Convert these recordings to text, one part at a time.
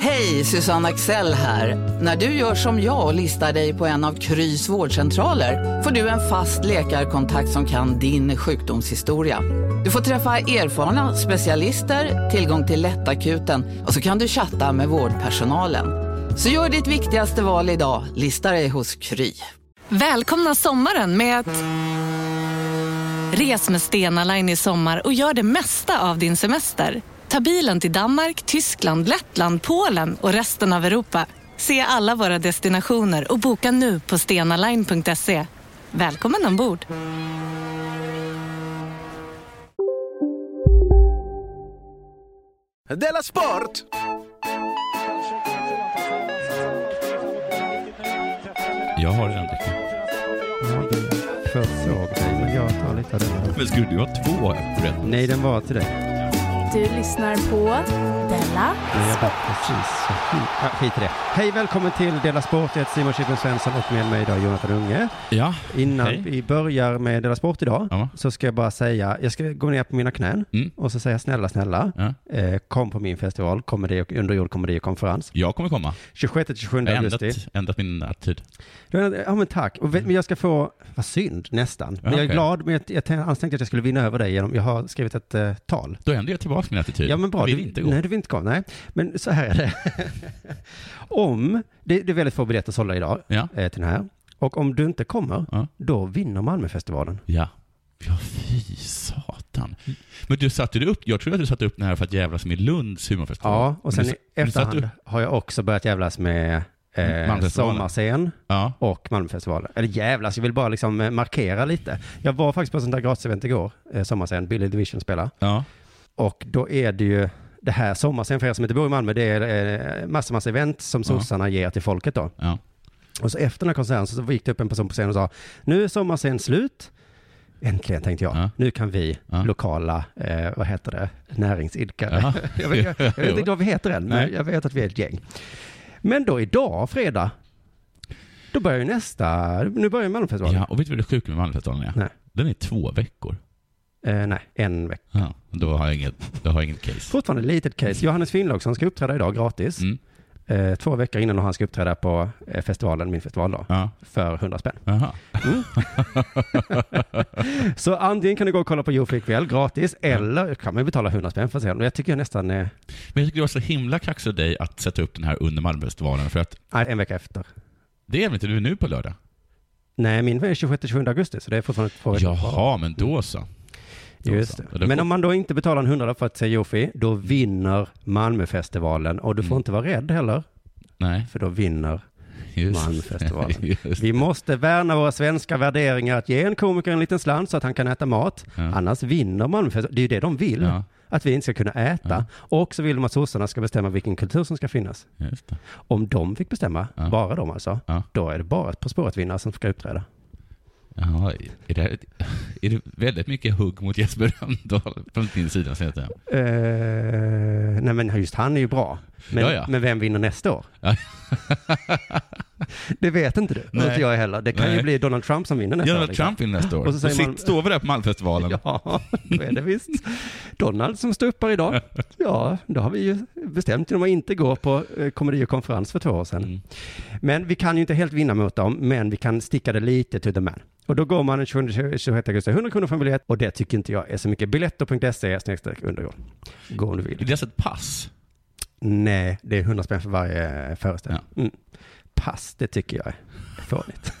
Hej, Susanne Axel här. När du gör som jag och listar dig på en av Krys vårdcentraler får du en fast läkarkontakt som kan din sjukdomshistoria. Du får träffa erfarna specialister, tillgång till lättakuten och så kan du chatta med vårdpersonalen. Så gör ditt viktigaste val idag, listar dig hos Kry. Välkomna sommaren med att... Res med Stena Line i sommar och gör det mesta av din semester. Ta bilen till Danmark, Tyskland, Lettland, Polen och resten av Europa. Se alla våra destinationer och boka nu på stenaline.se. Välkommen ombord! Della Sport! Jag har redan druckit. Ja, du försåg dig, men jag tar lite av den. Men skulle du ha två? Nej, den var till dig. Du lyssnar på Della precis fint. Ja, skit i det. Hej, välkommen till Dela Sport. Jag heter Simon Chippen Svensson och med mig idag Jonathan Unge. Ja. Innan Hej. vi börjar med Dela Sport idag Ja. så ska jag bara säga, jag ska gå ner på mina knän Mm. och så säga snälla, snälla, Ja. eh, kom på min festival, komedi och, underjord komedi och konferens. Jag kommer komma. 26-27 Jag har augusti. ändrat, ändrat min attityd. Ja men tack. Och vet, men jag ska få, vad synd, nästan. Men jag är glad, men jag, jag tänkte- att jag skulle vinna över dig genom, jag har skrivit ett eh, tal. Då ändrar jag tillbaka min attityd. Ja men bra. Jag vill du, inte gå. Nej, du vill inte gå. Nej. Men så här är det. om, det, det är väldigt få biljetter sålda idag Ja. eh, till den här. Och om du inte kommer, Ja. då vinner Malmöfestivalen. Ja. Ja, fy satan. Men du satte du upp, jag tror att du satte upp den här för att jävlas med Lunds humorfestival. Ja, och sen i du- du satte efterhand upp- har jag också börjat jävlas med eh. Sommarscen Ja. och Malmöfestivalen. Eller jävlas, jag vill bara liksom eh, markera lite. Jag var faktiskt på ett sånt där gratisevent igår, eh, Sommarscen, Billy Division spelar. Ja. Och då är det ju det här sommarscen för er som inte bor i Malmö, det är eh, massa, massa event som sossarna ger till folket då. Ja. Och så efter den här konserten så gick det upp en person på scenen och sa, nu är sommarscen slut. Äntligen tänkte jag, Ja. nu kan vi Ja. lokala, eh, vad heter det, näringsidkare. Ja. jag, vet, jag, jag vet inte vad vi heter än, men Nej. jag vet att vi är ett gäng. Men då idag, fredag, då börjar ju nästa, nu börjar Malmöfestivalen. ja, och vet du vad det sjuka med Malmöfestivalen är? Nej. Den är två veckor. Eh, nej, en vecka. Ja, då har jag inget, då har jag inget case. Fortfarande ett litet case. Johannes Finnlaugsson ska uppträda idag gratis. Mm. Eh, två veckor innan han ska uppträda på eh, festivalen, min festival då, Ja. för 100 spänn. Jaha. Så antingen kan du gå och kolla på Jofi ikväll gratis, eller kan man betala 100 spänn för att se. Och Jag tycker jag nästan, eh, Men jag tycker det var så himla kaxigt av dig att sätta upp den här under Malmöfestivalen för att nej, en vecka efter. det är väl inte du nu på lördag? Nej, min är 26-27 augusti, så det är fortfarande två veckor. Jaha, men då så. Just Men om man då inte betalar en hundralapp för att se Jofi, då vinner Malmöfestivalen. Och du får Mm. inte vara rädd heller, Nej, för då vinner just Malmöfestivalen. Just Vi måste värna våra svenska värderingar, att ge en komiker en liten slant så att han kan äta mat. Ja. Annars vinner Malmöfestivalen. Det är ju det de vill, Ja, att vi inte ska kunna äta. Ja. Och så vill de att sossarna ska bestämma vilken kultur som ska finnas. Om de fick bestämma, bara de alltså, då är det bara På spåret-vinnare som ska uppträda. Jaha, är det, är det väldigt mycket hugg mot Jesper Rönndahl från din sida? Så att säga? Eh, nej men just han är ju bra. Men, Ja, ja. men vem vinner nästa år? Ja. det vet inte du. Nej. Inte jag heller. Det kan ju Nej. bli Donald Trump som vinner nästa år. Donald liksom. Trump vinner nästa år. Och så säger man- står vi där på Malmfestivalen. Ja, då är det visst. Donald som står upp här idag. Ja, då har vi ju bestämt genom att inte gå på eh, komedi och konferens för två år sedan. Mm. Men vi kan ju inte helt vinna mot dem, men vi kan sticka det lite to the man. Och då går man den 20 26 augusti, 100 kronor för en biljett och det tycker inte jag är så mycket. Biletto.se snedstreck undergård. Gå om du Är vill. det alltså ett pass? Nej, det är 100 spänn för varje föreställning. Mm. Pass, det tycker jag är fånigt.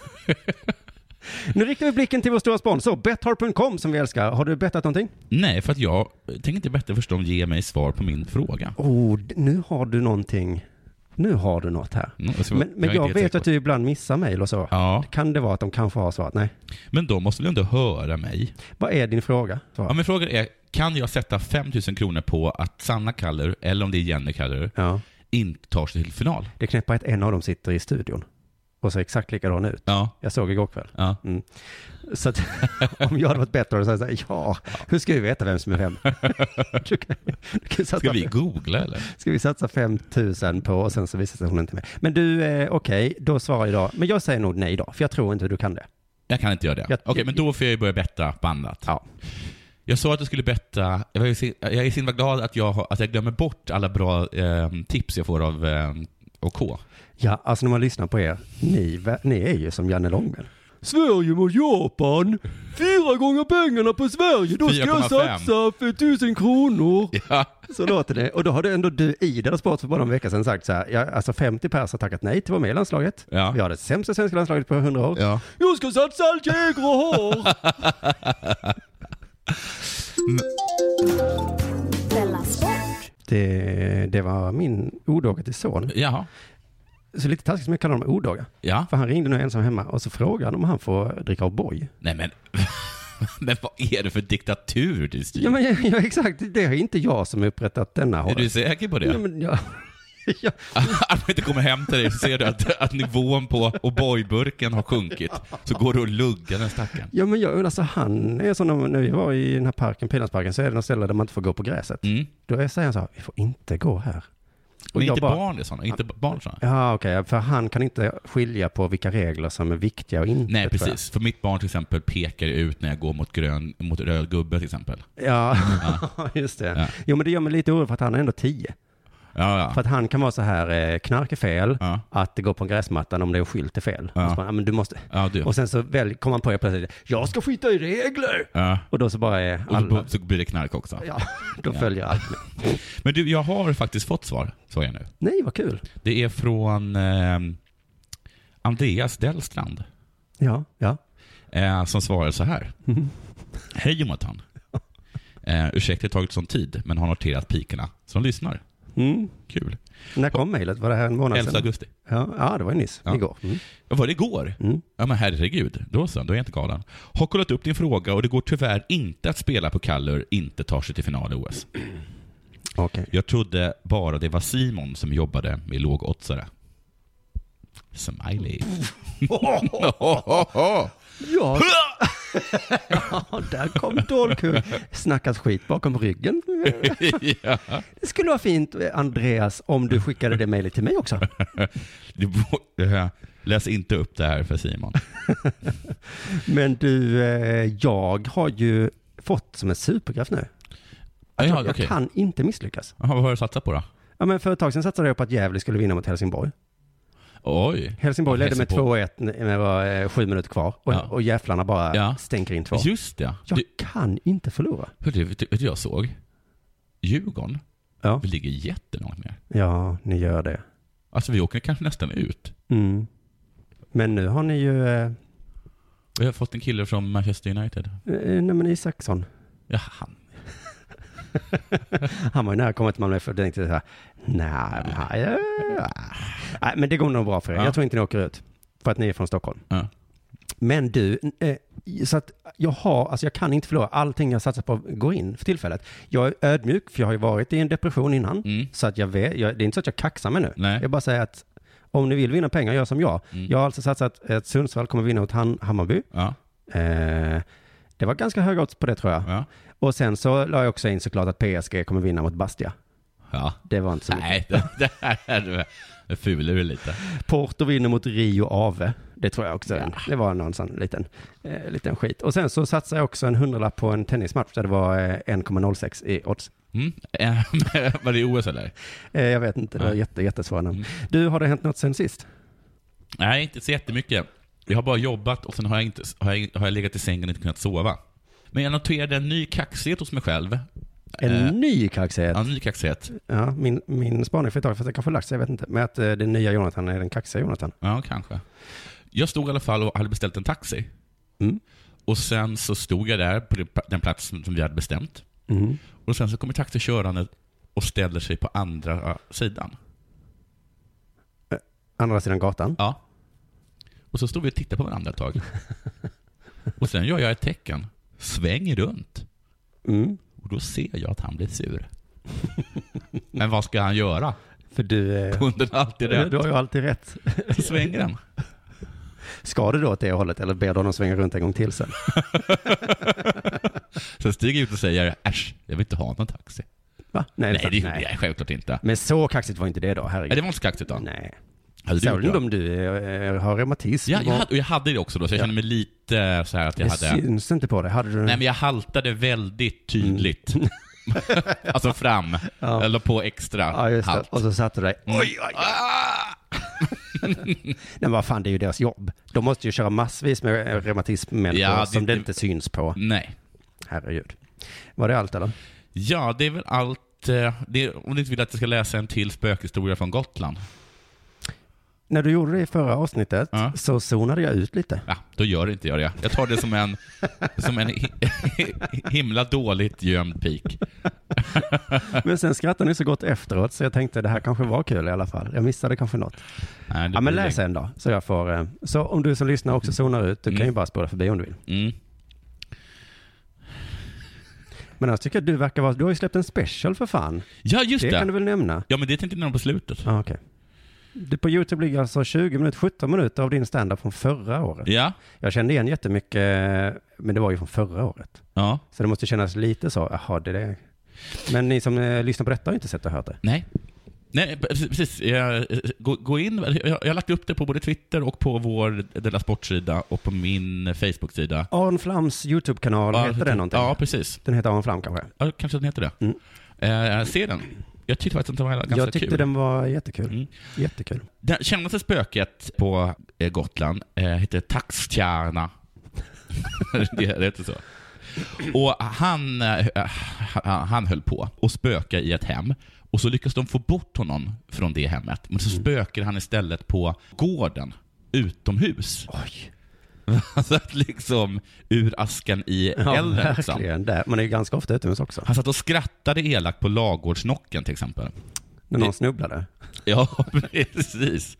nu riktar vi blicken till vår stora sponsor, Betthard.com som vi älskar. Har du bettat någonting? Nej, för att jag tänker inte bättre först de ger mig svar på min fråga. Oh, nu har du någonting. Nu har du något här. Mm, alltså, Men, men jag helt vet att du ibland missar mejl och så. Ja, Kan det vara att de kanske har svarat? Nej. men de måste väl ändå höra mig? Vad är din fråga? Ja, Svar. men frågan är, kan jag sätta 5 000 kronor på att Sanna Kaller, eller om det är Jenny Kaller, Ja. inte tar sig till final? Det knäpper att en av dem sitter i studion. Och ser exakt likadan ut. Ja. Jag såg igår kväll. ja. Så att om jag hade varit bättre så hade jag sagt ja, hur ska vi veta vem som är vem? Du kan, du kan satsa, Ska vi googla eller? ska vi satsa 5 000 på och sen så visar sig hon inte med. Men du, eh, okej, då svarar jag idag. Men jag säger nog nej då, för jag tror inte du kan det. Jag kan inte göra det. Okej, jag- men då får jag ju börja betta på annat. Ja. Jag sa att jag skulle betta, jag är så, himla glad att jag, att jag glömmer bort alla bra eh, tips jag får av eh, OK. Ja, alltså när man lyssnar på er, ni, ni är ju som Janne Långben. Sverige mot Japan. Fyra gånger pengarna på Sverige. Då ska jag 4,5. satsa för tusen kronor. Ja. Så låter det. Och då har du ändå du i Della Sport för bara en vecka sedan sagt så här, ja, alltså 50 pers har tackat nej till att vara med i landslaget. Ja. Vi har det sämsta svenska landslaget på 100 år. Ja. Jag ska satsa allt jag äger och har. Det, det var min odåga till son. Jaha. Så lite taskigt som jag kallar honom odåga. Ja. För han ringde nu ensam hemma och så frågade han om han får dricka O'boy. Nej men, men vad är det för diktatur du styr? Ja, men, ja, exakt. Det är inte jag som upprättat denna. är du säker på det? Ja, men, ja. ja. Att man inte kommer hem till dig så ser du att, att nivån på O'boy-burken har sjunkit. Så går du och luggar den stackaren. ja, men jag, alltså han är sån, när vi var i den här parken, Pildammsparken, så är det något ställe där man inte får gå på gräset. Mm. Då säger han så här, vi får inte gå här. Men jag inte bara- barn är sådana, inte barn sådana. Ja, okej, för han kan inte skilja på vilka regler som är viktiga och inte. Nej, precis. För mitt barn till exempel pekar ut när jag går mot grön, mot röd gubbe till exempel. Ja, just det. Ja. Jo, men det gör mig lite orolig för att han är ändå tio. Ja, ja. För att han kan vara så här, eh, knark är fel, Ja, att det går på gräsmattan om det är en skylt är fel. Ja. Och, så bara, men du måste. du. och sen så väl, kommer han på det plötsligt, jag ska skita i regler! Och då så bara är Och alla, så, så blir det knark också. ja, då följer allt med. Men du, jag har faktiskt fått svar, sa jag nu. Nej, vad kul. Det är från eh, Andreas Dellstrand, Ja, ja. eh, som svarar så här. Mhm. Hej Jonathan. Eh, ursäkta att det tagit sån tid, men har noterat pikerna som lyssnar. Mm. Kul. När kom mejlet? Var det här en månad 11 sedan? augusti. Ja, ja, det var ju nyss. Ja. Igår. Mm. Var det igår? Mm. Ja men herregud, då så, då är jag inte galen. Har kollat upp din fråga och det går tyvärr inte att spela på Kallur inte tar sig till final i OS. Okej. Jag trodde bara det var Simon som jobbade med lågoddsare. Smiley. Ja. ja, där kom Dolku. Snackas skit bakom ryggen. ja. Det skulle vara fint, Andreas, om du skickade det mejlet till mig också. Läs inte upp det här för Simon. Men du, eh, jag har ju fått som en superkraft nu. Ja, jag okej. kan inte misslyckas. Vad har du satsat på då? Ja, men för ett tag sedan satsade jag på att Gävle skulle vinna mot Helsingborg. Oj. Helsingborg ledde med Helsingborg. 2-1 när det var eh, sju minuter kvar. Och, Ja. och jävlarna bara Ja. stänker in två. Just det. Jag Du, kan inte förlora. hör du, vet du vet du vad jag såg? Djurgården, Ja. vi ligger jättelångt ner. ja, ni gör det. Alltså vi åker kanske nästan ut. Mm. Men nu har ni ju, eh, Vi har fått en kille från Manchester United. eh, nej men Isaksson. Ja, han. Han var ju nära att komma till Malmö för jag tänkte så här, nej, nej, nej, men det går nog bra för er. Ja. Jag tror inte ni åker ut. För att ni är från Stockholm. Ja. Men du, eh, så att jag har, alltså jag kan inte förlora. Allting jag satsar på går in för tillfället. Jag är ödmjuk, för jag har ju varit i en depression innan. Mm. Så att jag vet, jag, det är inte så att jag kaxar mig nu. Nej. Jag bara säger att om ni vill vinna pengar, gör som jag. Mm. Jag har alltså satsat att Sundsvall kommer vinna mot Hammarby. Ja, Eh, det var ganska höga odds på det tror jag. ja. Och sen så la jag också in såklart att PSG kommer vinna mot Bastia. ja. Det var inte så mycket. Nej, det, det här är det fular du lite. Porto vinner mot Rio Ave. Det tror jag också. en- Det var någon sån liten, eh, liten skit. Och sen så satsade jag också en hundralapp på en tennismatch där det var eh, 1,06 i odds. Mm. Eh, Var det i OS eller? Eh, jag vet inte, det var jätte, jättesvåra namn. Mm. Du, har det hänt något sen sist? Nej, inte så jättemycket. Jag har bara jobbat och sen har jag, inte, har jag, har jag legat i sängen och inte kunnat sova. Men jag noterade en ny kaxighet hos mig själv. En Eh, ny kaxighet? Ja, en ny kaxighet. Ja, min, min spaning för ett tag, fast det kanske lagt sig, jag vet inte. Men att eh, den nya Jonathan är den kaxiga Jonathan. Ja, kanske. Jag stod i alla fall och hade beställt en taxi. Mm. Och sen så stod jag där på den plats som vi hade bestämt. Mm. Och sen så kommer taxi körande och ställer sig på andra sidan. Andra sidan gatan? Ja. Och så stod vi och tittade på varandra ett tag. Och sen gör jag ett tecken. Sväng runt. Mm. Och då ser jag att han blir sur. Men vad ska han göra? För du, eh, Kunden har alltid rätt. du har ju alltid rätt. Så svänger han. Ska du då åt det hållet eller ber du honom svänga runt en gång till sen? Sen stiger jag ut och säger, äsch, jag vill inte ha någon taxi. Va? Nej, sant. det gjorde jag självklart inte. Men så kaxigt var inte det då, Nej, herregud. det var inte så kaxigt då. Nej. Hade du Såg du det? om du eh, har reumatism? Ja, jag hade, och jag hade det också då, så jag Ja. kände mig lite så här att jag det hade... syns inte på dig. Hade du Nej, men jag haltade väldigt tydligt. alltså fram. Mm. Ja. Eller på extra Ja, just det. halt. Och så satte du dig. Mm. Oj, oj, oj. Ah! Nej, men vad fan, det är ju deras jobb. De måste ju köra massvis med eh, reumatismmänniskor Ja, det- som det det- inte syns på. Nej. Herregud. Var det allt eller? Ja, det är väl allt. eh, Det om du inte vill att jag ska läsa en till spökhistoria från Gotland. När du gjorde det i förra avsnittet Ja. så zonade jag ut lite. Ja, då gör inte jag det. Jag tar det som en, som en hi- himla dåligt gömd pik. Men sen skrattade ni så gott efteråt så jag tänkte det här kanske var kul i alla fall. Jag missade kanske något. Nej, Ja men läs en då. Så jag får, eh, så om du som lyssnar också zonar ut, du kan Mm. ju bara spåra förbi om du vill. Mm. Men jag tycker att du verkar vara, du har ju släppt en special för fan. Ja, just det det. kan du väl nämna? Ja, men det tänkte jag nämna på slutet. Ja, okej. Du på YouTube ligger alltså 20 minuter, 17 minuter av din standup från förra året. Ja. Jag kände igen jättemycket, men det var ju från förra året. Ja. Så det måste kännas lite så, jaha, det är det. Men ni som eh, lyssnar på detta har inte sett och hört det. Nej. Nej, precis. precis. Jag, gå, gå in. Jag, jag har lagt upp det på både Twitter och på vår Della Sport-sida och på min Facebook-sida. Aron Flams YouTube-kanal, heter den någonting? Ja, precis. Den heter Aron Flam kanske? Ja, kanske den heter det. Mm. Eh, se den. Jag tyckte faktiskt att den var ganska jag tyckte kul. den var jättekul. Mm. Jättekul. Det kändaste spöket på eh, Gotland eh, heter Taxtjärna. det, det heter så. Och han, eh, han, han höll på att spöka i ett hem och så lyckas de få bort honom från det hemmet. Men så spökar han istället på gården utomhus. Oj. Så att liksom ur askan i Ja, elden. Liksom. verkligen. Man är ju ganska ofta utomhus också. Han satt och skrattade elakt på ladugårdsnocken till exempel. När någon snubblade. Ja, precis.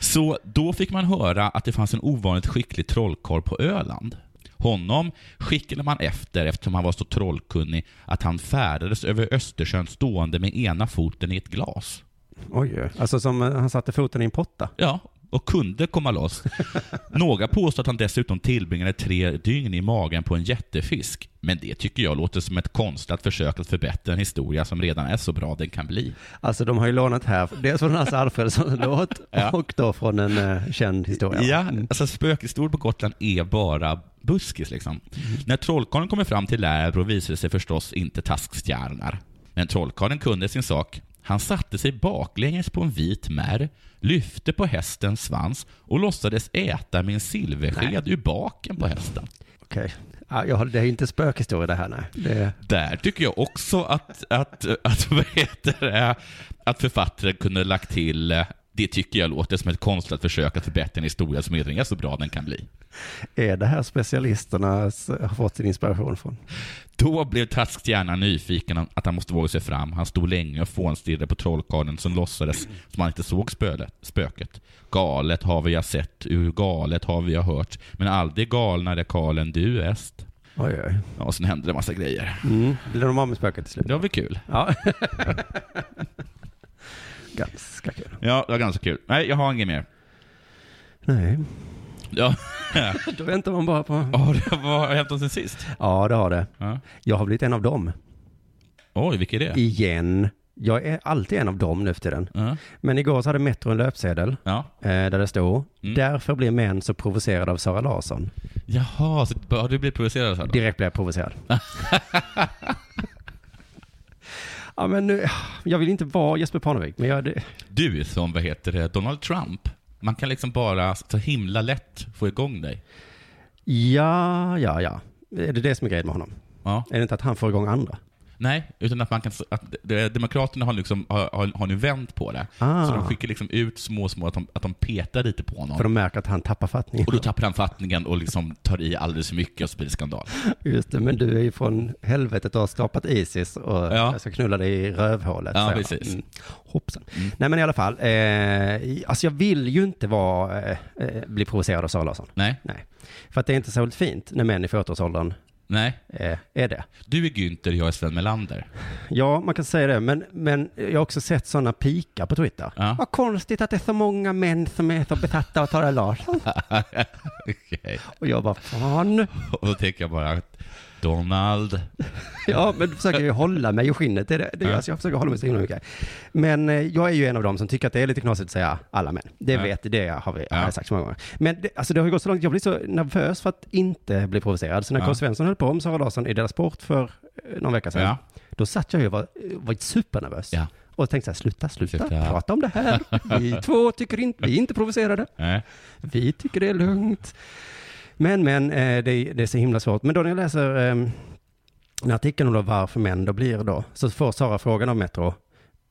Så då fick man höra att det fanns en ovanligt skicklig trollkarl på Öland. Honom skickade man efter eftersom han var så trollkunnig att han färdades över Östersjön stående med ena foten i ett glas. Oj, oj. alltså som eh, han satte foten i en potta. Ja, och kunde komma loss. Några påstår att han dessutom tillbringade tre dygn i magen på en jättefisk. Men det tycker jag låter som ett konstlat försök att förbättra en historia som redan är så bra den kan bli. Alltså de har ju lånat här, dels från Hasse Alfredsson låt Ja. och då från en uh, känd historia. Ja, Mm. alltså spökhistorier på Gotland är bara buskis liksom. När trollkarlen kommer fram till Lärbro visade det sig förstås inte taskstjärnar. Men trollkarlen kunde sin sak. Han satte sig baklänges på en vit märr, lyfte på hästens svans och låtsades äta med en silversked ur baken på hästen. Okej. Ja, jag har, det är inte spökhistoria det här, nej. Det, Där tycker jag också att, att, att, vad heter det, att författaren kunde lagt till eh, det tycker jag låter som ett konstlat försök att förbättra en historia som redan är så bra den kan bli. är det här specialisterna har fått sin inspiration från? Då blev Taskstjärna nyfiken att han måste våga sig fram. Han stod länge och fånstirrade på trollkarlen som låtsades som han inte såg spölet, spöket. Galet har vi jag sett, ur galet har vi jag hört, men aldrig galnare karlen du est. Oj, oj. Ja, och sen hände det en massa grejer. Mm. Blev de av med spöket till slut? Det var väl kul? Ja. Ganska. Ja, det var ganska kul. Nej, jag har inget mer. Nej, Ja, då väntar man bara på... oh, det vad har hänt sen sist? Ja, det har det. Ja. Jag har blivit en av dem. Oj, vilka är det? Igen. Jag är alltid en av dem nu för tiden. Ja. Men igår så hade Metro en löpsedel ja. eh, där det stod Mm. Därför blir män så provocerade av Sara Larsson. Jaha, så har du blivit provocerad? Direkt blev jag provocerad. ja, men nu, jag vill inte vara Jesper Parnevik, men jag, det, Du är som, vad heter det, Donald Trump. Man kan liksom bara så himla lätt få igång dig. ja, ja, ja. Är det det som är grejen med honom? Ja. Är det inte att han får igång andra? Nej, utan att man kan, att Demokraterna har, liksom, har, har, nu vänt på det. Ah. Så de skickar liksom ut små, små, att de, att de petar lite på honom. För de märker att han tappar fattningen. Och då tappar han fattningen och liksom tar i alldeles för mycket och så blir det skandal. Just det, men du är ju från helvetet och har skapat Isis och Ja. jag ska knulla dig i rövhålet. Ja, precis. Mm. Hoppsan. Mm. Nej men i alla fall, eh, alltså jag vill ju inte vara, eh, eh, bli provocerad av Sara Larsson. Nej. Nej. För att det är inte särskilt fint när män i 40-årsåldern Nej, eh, är det. du är Günther, jag är Sven Melander. Ja, man kan säga det, men, men jag har också sett sådana pikar på Twitter. Ja. Vad konstigt att det är så många män som är så besatta av Tara Larsson. Okej. Och jag bara, fan. Och då tänker jag bara, Donald. Ja, men då försöker jag hålla mig i skinnet. Det är det, det är, alltså, jag försöker hålla mig så himla mycket. Men eh, jag är ju en av dem som tycker att det är lite knasigt att säga alla män. Det Ja. vet, det har, vi, har Ja. jag sagt så många gånger. Men det, alltså, det har ju gått så långt, jag blir så nervös för att inte bli provocerad. Så när Ja. K. Svensson höll på om Sara Larsson i Della Sport för eh, någon vecka sedan, Ja. då satt jag ju och var, var supernervös. Ja. Och tänkte så här, sluta, sluta, Sluta. prata om det här. Vi två tycker inte, vi är inte provocerade. Nej. Vi tycker det är lugnt. Men, men, eh, det, är- det är så himla svårt. Men då när jag läser eh, den artikeln om då varför män då blir då, så får Sara frågan av Metro,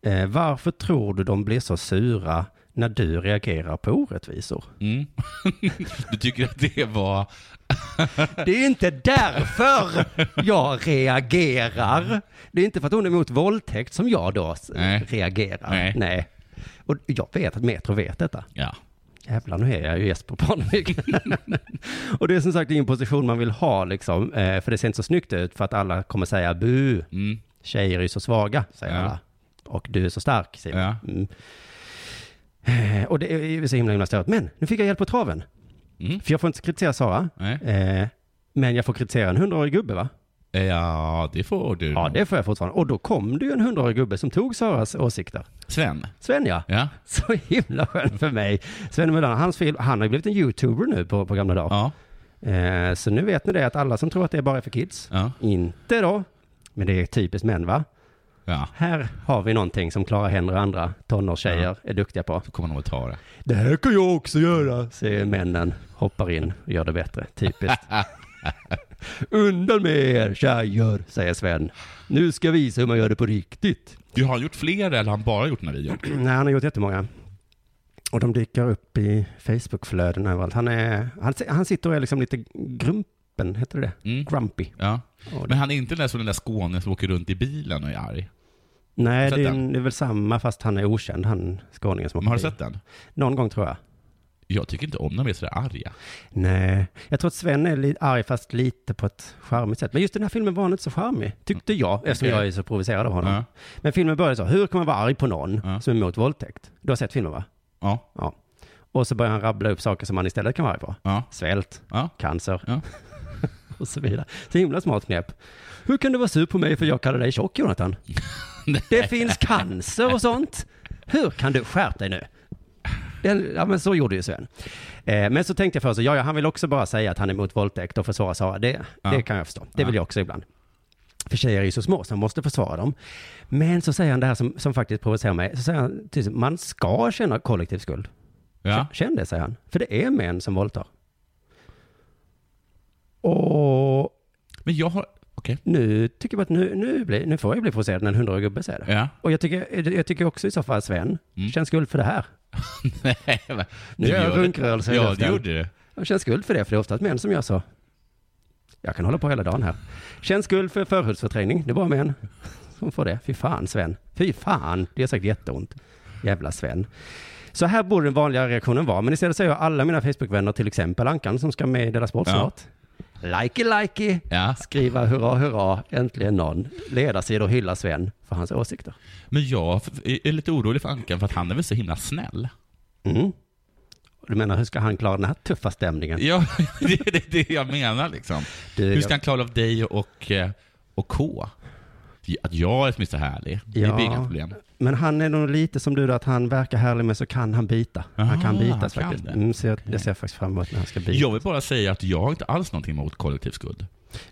eh, varför tror du de blir så sura när du reagerar på orättvisor? Mm. Du tycker att det var... Det är inte därför jag reagerar. Det är inte för att hon är emot våldtäkt som jag då Nej. reagerar. Nej. Och jag vet att Metro vet detta. Ja. Jävlar, nu är jag ju gäst på Parnevik. och det är som sagt ingen position man vill ha liksom, eh, för det ser inte så snyggt ut för att alla kommer säga bu, Mm. tjejer är ju så svaga, säger Ja. alla. Och du är så stark, säger Ja. Mm. Eh, Och det är ju så himla, himla stört. Men nu fick jag hjälp på traven. Mm. För jag får inte kritisera Sara, Nej. eh, men jag får kritisera en hundraårig gubbe va? Ja, det får du. Ja, det får jag fortfarande. Och då kom det ju en hundraårig gubbe som tog Saras åsikter. Sven. Sven ja. Ja. Så himla skönt för mig. Sven Melander, hans film, han har ju blivit en youtuber nu på, på gamla dagar. Ja. Eh, så nu vet ni det att alla som tror att det bara är för kids, Ja. inte då, men det är typiskt män va? Ja. Här har vi någonting som Clara Henry och andra tonårstjejer är duktiga på. Så kommer de att ta det. Det här kan jag också göra, säger männen, hoppar in och gör det bättre. Typiskt. Undan med er tjejer, säger Sven. Nu ska jag visa hur man gör det på riktigt. Du har gjort fler eller har han bara gjort när vi gjort? Nej, han har gjort jättemånga. Och de dyker upp i Facebook-flöden överallt. Han, är, han, han sitter och är liksom lite grumpen, heter det det? Mm. Grumpy. Ja. Men han är inte den där som den där skåningen som åker runt i bilen och är arg? Nej, det är, den? det är väl samma fast han är okänd, han skåningen som Men har du åker sett den? Någon gång tror jag. Jag tycker inte om när de är sådär arga. Nej, jag tror att Sven är lite arg fast lite på ett charmigt sätt. Men just den här filmen var han inte så charmig, tyckte jag, eftersom Okej. jag är så provocerad av honom. Ja. Men filmen började så, hur kan man vara arg på någon Ja. som är emot våldtäkt? Du har sett filmen va? Ja. Ja. Och så börjar han rabbla upp saker som man istället kan vara arg på. Ja. Svält, Ja. cancer Ja. och så vidare. Så himla smart knep. Hur kan du vara sur på mig för jag kallar dig tjock, Jonathan? Det finns cancer och sånt. Hur kan du skärpa dig nu? Den, ja, men så gjorde ju Sven. Eh, men så tänkte jag först, ja, ja, han vill också bara säga att han är emot våldtäkt och försvara Sara. Det, Ja. det kan jag förstå. Det vill Ja. jag också ibland. För tjejer är ju så små, så man måste försvara dem. Men så säger han det här som, som faktiskt provocerar mig. Så säger han, till, man ska känna kollektiv skuld. Ja. Känn det, säger han. För det är män som våldtar. Och Men jag har... Okej. nu tycker jag att nu, nu, blir, nu får jag bli provocerad när en hundraårig gubbe säger det. Ja. Och jag tycker, jag tycker också i så fall, Sven, Mm. känn skuld för det här. Nej, men... Nu gör jag det. runkrörelser i Ja, det gjorde du. Jag känner skuld för det, för det är oftast män som gör så. Jag kan hålla på hela dagen här. Känn skuld för förhudsförträngning. Det är bara män som får det. Fy fan, Sven. Fy fan, det gör säkert jätteont. Jävla Sven. Så här borde den vanliga reaktionen vara. Men istället säger jag alla mina Facebook-vänner, till exempel Ankan som ska med i Dela Sport Ja. snart. Likey, likey. Ja. Skriva hurra, hurra, äntligen någon. Ledarsidor hyllar Sven för hans åsikter. Men jag är lite orolig för Ankan för att han är väl så himla snäll. Mm. Du menar, hur ska han klara den här tuffa stämningen? Ja, det är det, jag menar liksom. Du, Hur jag- ska han klara av dig och, eh, och K? Att jag är som är så härlig, det Ja. blir inga problem. Men han är nog lite som du, då, att han verkar härlig men så kan han bita. han Aha, kan bitas han kan faktiskt. det. Mm, så jag, jag ser faktiskt fram emot när han ska bita. Jag vill bara säga att jag har inte alls någonting emot kollektiv skuld.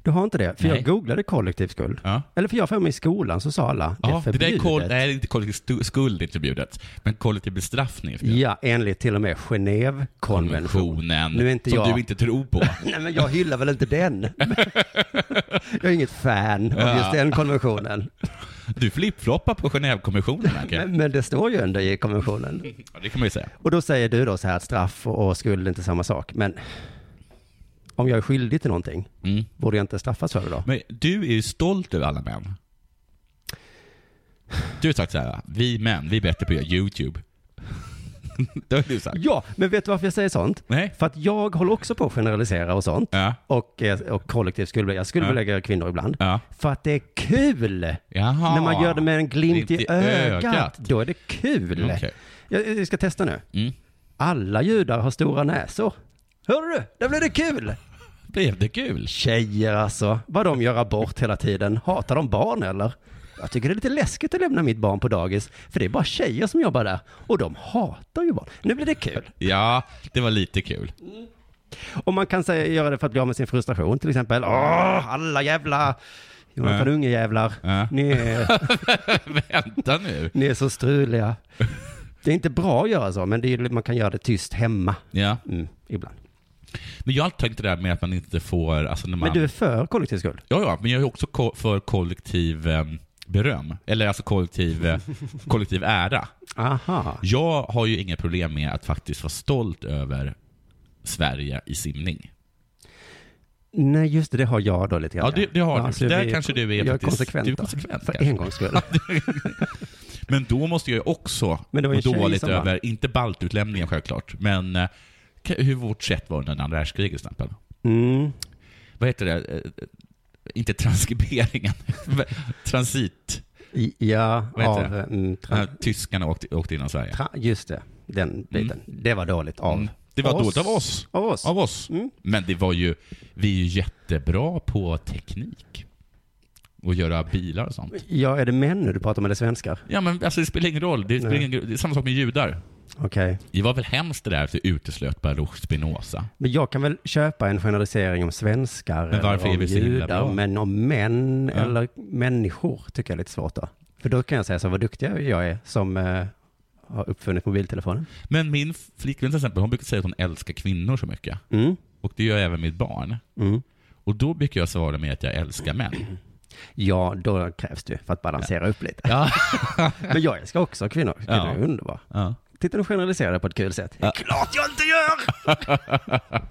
Du har inte det? För Nej. jag googlade kollektiv skuld. Ja. Eller för jag för mig i skolan så sa alla, det Ja, är det förbjudet. är nej, det är inte kollektiv skuld är inte förbjudet, men kollektiv bestraffning är förbjudet. Ja, enligt till och med Genèvekonventionen. Konventionen, Nu är inte som jag- du inte tror på. Nej men jag hyllar väl inte den. jag är inget fan av just Ja. den konventionen. Du flipfloppar på Genèvekonventionen. Men, men det står ju ändå i konventionen. Ja, det kan man ju säga. Och då säger du då så här att straff och, och skuld är inte samma sak. Men om jag är skyldig till någonting, Mm. borde jag inte straffas för det då? Men du är ju stolt över alla män. Du har sagt så här, vi män, vi är bättre på att göra YouTube. det har du sagt. Ja, men vet du varför jag säger sånt? Nej? För att jag håller också på att generalisera och sånt. Ja. Och, eh, och kollektivt skulle jag skulle Ja. belägga kvinnor ibland. Ja. För att det är kul! Jaha. När man gör det med en glimt, i ögat, ögat. då är det kul. Okej. Jag, jag ska testa nu. Mm. Alla judar har stora näsor. Hör du? Där blev det kul! Blev det kul? Tjejer alltså, vad de gör abort hela tiden. Hatar de barn eller? Jag tycker det är lite läskigt att lämna mitt barn på dagis, för det är bara tjejer som jobbar där. Och de hatar ju barn. Nu blir det kul. Ja, det var lite kul. Och man kan säga, göra det för att bli av med sin frustration, till exempel. Åh, alla jävla Jonathan Ja. Unge-jävlar. Ja. Ni, är, Vänta nu. ni är så struliga. Det är inte bra att göra så, men det är, man kan göra det tyst hemma. Ja. Mm, ibland. Men jag har alltid tänkt det där med att man inte får, alltså när man... Men du är för kollektiv skuld? Ja, ja, men jag är också ko- för kollektiv eh, beröm. Eller alltså kollektiv, eh, kollektiv ära. Aha. Jag har ju inga problem med att faktiskt vara stolt över Sverige i simning. Nej, just det, det har jag då lite grann. Ja, det, det har du. så Där vi- kanske du är jag är konsekvent. Du är konsekvent För en gångs skull. Men då måste jag ju också Men det var må dåligt över, inte baltutlämningen självklart, men eh, hur vårt sätt var under andra världskriget till exempel. Mm. Vad heter det? Eh, eh, Inte transkriberingen. Transit. Ja, av... det? Mm, tyskarna åkte, åkte inom Sverige. tra, just det, den biten. Det var dåligt av Mm. Det var dåligt av oss. Av oss. Av oss. Mm. Men det var ju, vi är ju jättebra på teknik. Och göra bilar och sånt. Ja, är det män nu du pratar om eller svenskar? Ja men alltså det spelar ingen roll. Det, spelar ingen, det är samma sak med judar. Okej. Det var väl hemskt det där att vi uteslöt Baruch Spinoza. Men jag kan väl köpa en generalisering om svenskar Men varför eller är om vi så himla judar, men om män Ja. eller människor tycker jag är lite svårt då. För då kan jag säga så vad duktig jag är som eh, har uppfunnit mobiltelefonen. Men min flickvän till exempel, hon brukar säga att hon älskar kvinnor så mycket. Mm. Och det gör även mitt barn. Mm. Och då brukar jag svara med att jag älskar män. Ja, då krävs det för att balansera upp lite. Ja. Men jag älskar också kvinnor. Kvinnor Ja. är underbara. ja. Titta, nu generaliserar på ett kul sätt. Ja. Klart jag inte gör!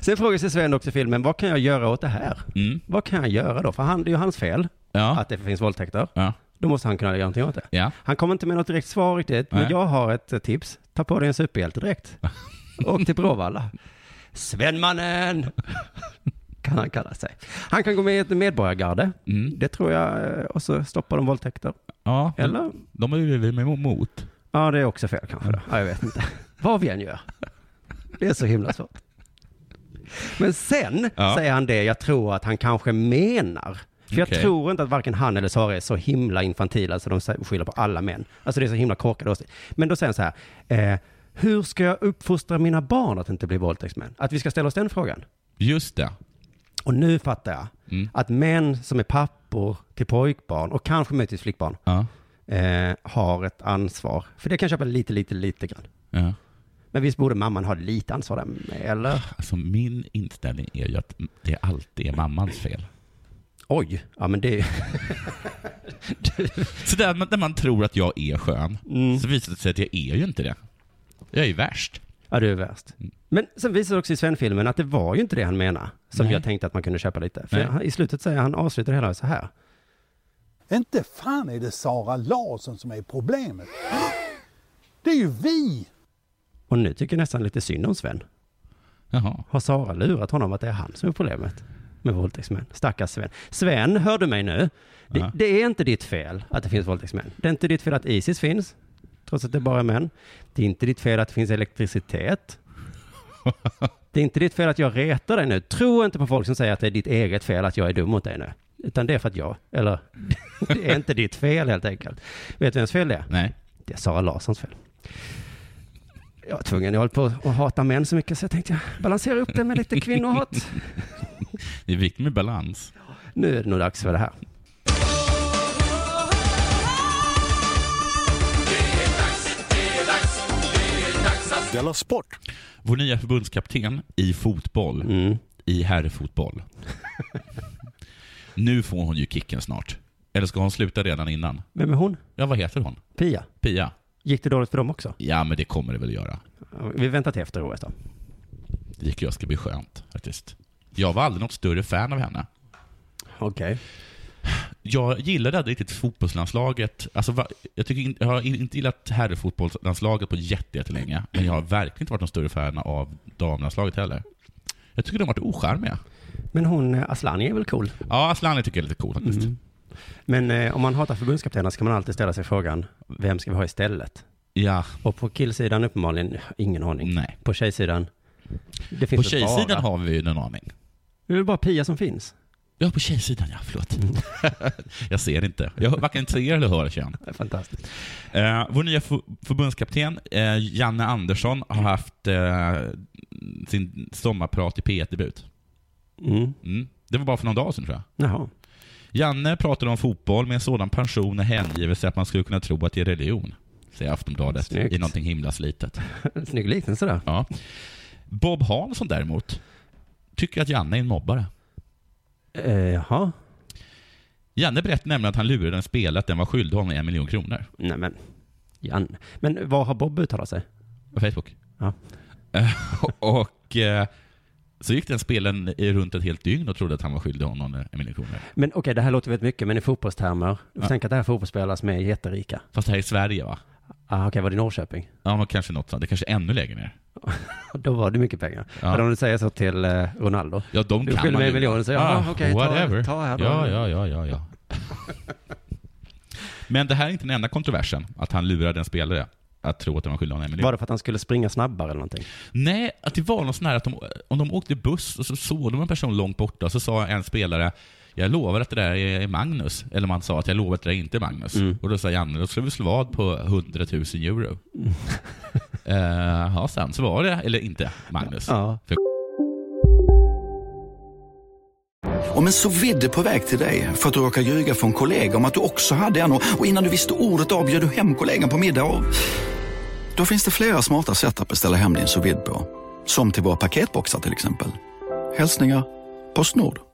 Sen frågar sig Sven också i filmen, vad kan jag göra åt det här? Mm. Vad kan jag göra då? För han, det är ju hans fel Ja. att det finns våldtäkter. Ja. Då måste han kunna göra någonting åt det. Ja. Han kommer inte med något direkt svar riktigt, men jag har ett eh, tips. Ta på dig en superhjältedräkt. Åk till Bråvalla. Svenmannen! Kan han kalla sig. Han kan gå med i ett medborgargarde. Mm. Det tror jag, eh, och så stoppar de våldtäkter. ja. Eller? De är ju vi emot. Ja, det är också fel kanske då. Ja, jag vet inte. Vad vi än gör. Det är så himla svårt. Men sen Ja. säger han det jag tror att han kanske menar. För jag Okej. tror inte att varken han eller Sara är så himla infantila så de sä- skyller på alla män. Alltså det är så himla korkade åsikter. Men då säger han så här. Eh, hur ska jag uppfostra mina barn att inte bli våldtäktsmän? Att vi ska ställa oss den frågan. Just det. Och nu fattar jag Mm. att män som är pappor till pojkbarn och kanske möjligtvis flickbarn Ja. eh, har ett ansvar. För det kan jag köpa lite, lite, lite grann. ja. Men visst borde mamman ha lite ansvar där med, eller? Alltså min inställning är ju att det alltid är mammans fel. Oj, ja men det... Så där, när man tror att jag är skön, Mm. så visar det sig att jag är ju inte det. Jag är ju värst. Ja, du är värst. Men sen visar det också i Sven-filmen att det var ju inte det han menade, som Nej. jag tänkte att man kunde köpa lite. För han, i slutet säger han, avslutar det hela så här. Inte fan är det Sara Larsson som är problemet. Det är ju vi! Och nu tycker jag nästan lite synd om Sven. Jaha. Har Sara lurat honom att det är han som är problemet med våldtäktsmän? Stackars Sven. Sven, hör du mig nu? Det, det är inte ditt fel att det finns våldtäktsmän. Det är inte ditt fel att Isis finns, trots att det bara är män. Det är inte ditt fel att det finns elektricitet. Det är inte ditt fel att jag retar dig nu. Tro inte på folk som säger att det är ditt eget fel att jag är dum mot dig nu. Utan det är för att jag, eller det är inte ditt fel helt enkelt. Vet du vems fel det är? Nej. Det är Sara Larssons fel. Jag var tvungen, jag höll på att hata män så mycket så jag tänkte jag balansera upp det med lite kvinnohat. Det är viktigt med balans. Nu är det nog dags för det här. Della Sport! Vår nya förbundskapten i fotboll, Mm. i herrfotboll. nu får hon ju kicken snart. Eller ska hon sluta redan innan? Vem är hon? Ja, vad heter hon? Pia. Pia? Gick det dåligt för dem också? Ja, men det kommer det väl göra. Vi väntar till efter OS då. Det tycker jag ska bli skönt faktiskt. Jag var aldrig något större fan av henne. Okej. Jag gillade aldrig riktigt fotbollslandslaget. Alltså, jag, tycker in, jag har inte gillat herrfotbollslandslaget på jätte- jättelänge, men jag har verkligen inte varit någon större fan av damlandslaget heller. Jag tycker de har varit ocharmiga. Men hon, eh, Asllani är väl cool? Ja, Asllani tycker jag är lite cool faktiskt. Mm. Men eh, om man hatar förbundskaptenerna ska man alltid ställa sig frågan, vem ska vi ha istället? Ja, Och på killsidan uppenbarligen, ingen aning. nej. På tjejsidan, det På finns väl tjejsidan bara, har vi ju en aning. Det är väl bara Pia som finns. Ja, på tjejsidan ja, förlåt. jag ser inte. Jag varken ser eller hör kön. Fantastiskt. Eh, vår nya förbundskapten, eh, Janne Andersson, har haft eh, sin sommarprat i P1-debut. Mm. Mm. Det var bara för någon dag sedan tror jag. Jaha. Janne pratade om fotboll med en sådan passion och hängivelse att man skulle kunna tro att det är religion. Säger Aftonbladet Snyggt. i någonting himla slitet. Snygg liknelse där. Ja. Bob Hansson däremot tycker att Janne är en mobbare. Eh, jaha. Janne berättade nämligen att han lurade en spelare att den var skyldig honom en miljon kronor. Nej men, Jan. Men vad har Bob uttalat sig? På Facebook. Ja. Eh, och eh, så gick den spelaren i runt ett helt dygn och trodde att han var skyldig honom en miljon kronor. Men okej, det här låter väldigt mycket, men i fotbollstermer, du får Ja. tänka att det här är fotbollsspelare som är jätterika. Fast det här är Sverige va? Ah, okej, var det Norrköping? Ja, men kanske något sånt. Det kanske är ännu lägre ner. Då var det mycket pengar. Ja. Men om du säger så till eh, Ronaldo? Ja, de Du kan man mig ju. miljon, så jag, ah, okej, ta- whatever. ta här då. ja, ja, ja, ja, ja. Men det här är inte den enda kontroversen, att han lurade en spelare att tro att de var skyldiga honom en miljon. Var det för att han skulle springa snabbare eller någonting? Nej, att det var något sån här att de, om de åkte buss och så såg de en person långt borta, så sa en spelare jag lovar att det där är Magnus. Eller man sa att jag lovar att det där inte är Magnus. Mm. Och då sa Janne, då ska vi slå vad på 100 000 euro. Eh, ja, sen så var det, eller inte, Magnus. Ja. Om en så vidde på väg till dig för att du råkar ljuga från kollega om att du också hade en och innan du visste ordet av du hem kollegan på middag och... Då finns det flera smarta sätt att beställa hem din sous på. Som till våra paketboxar till exempel. Hälsningar Postnord.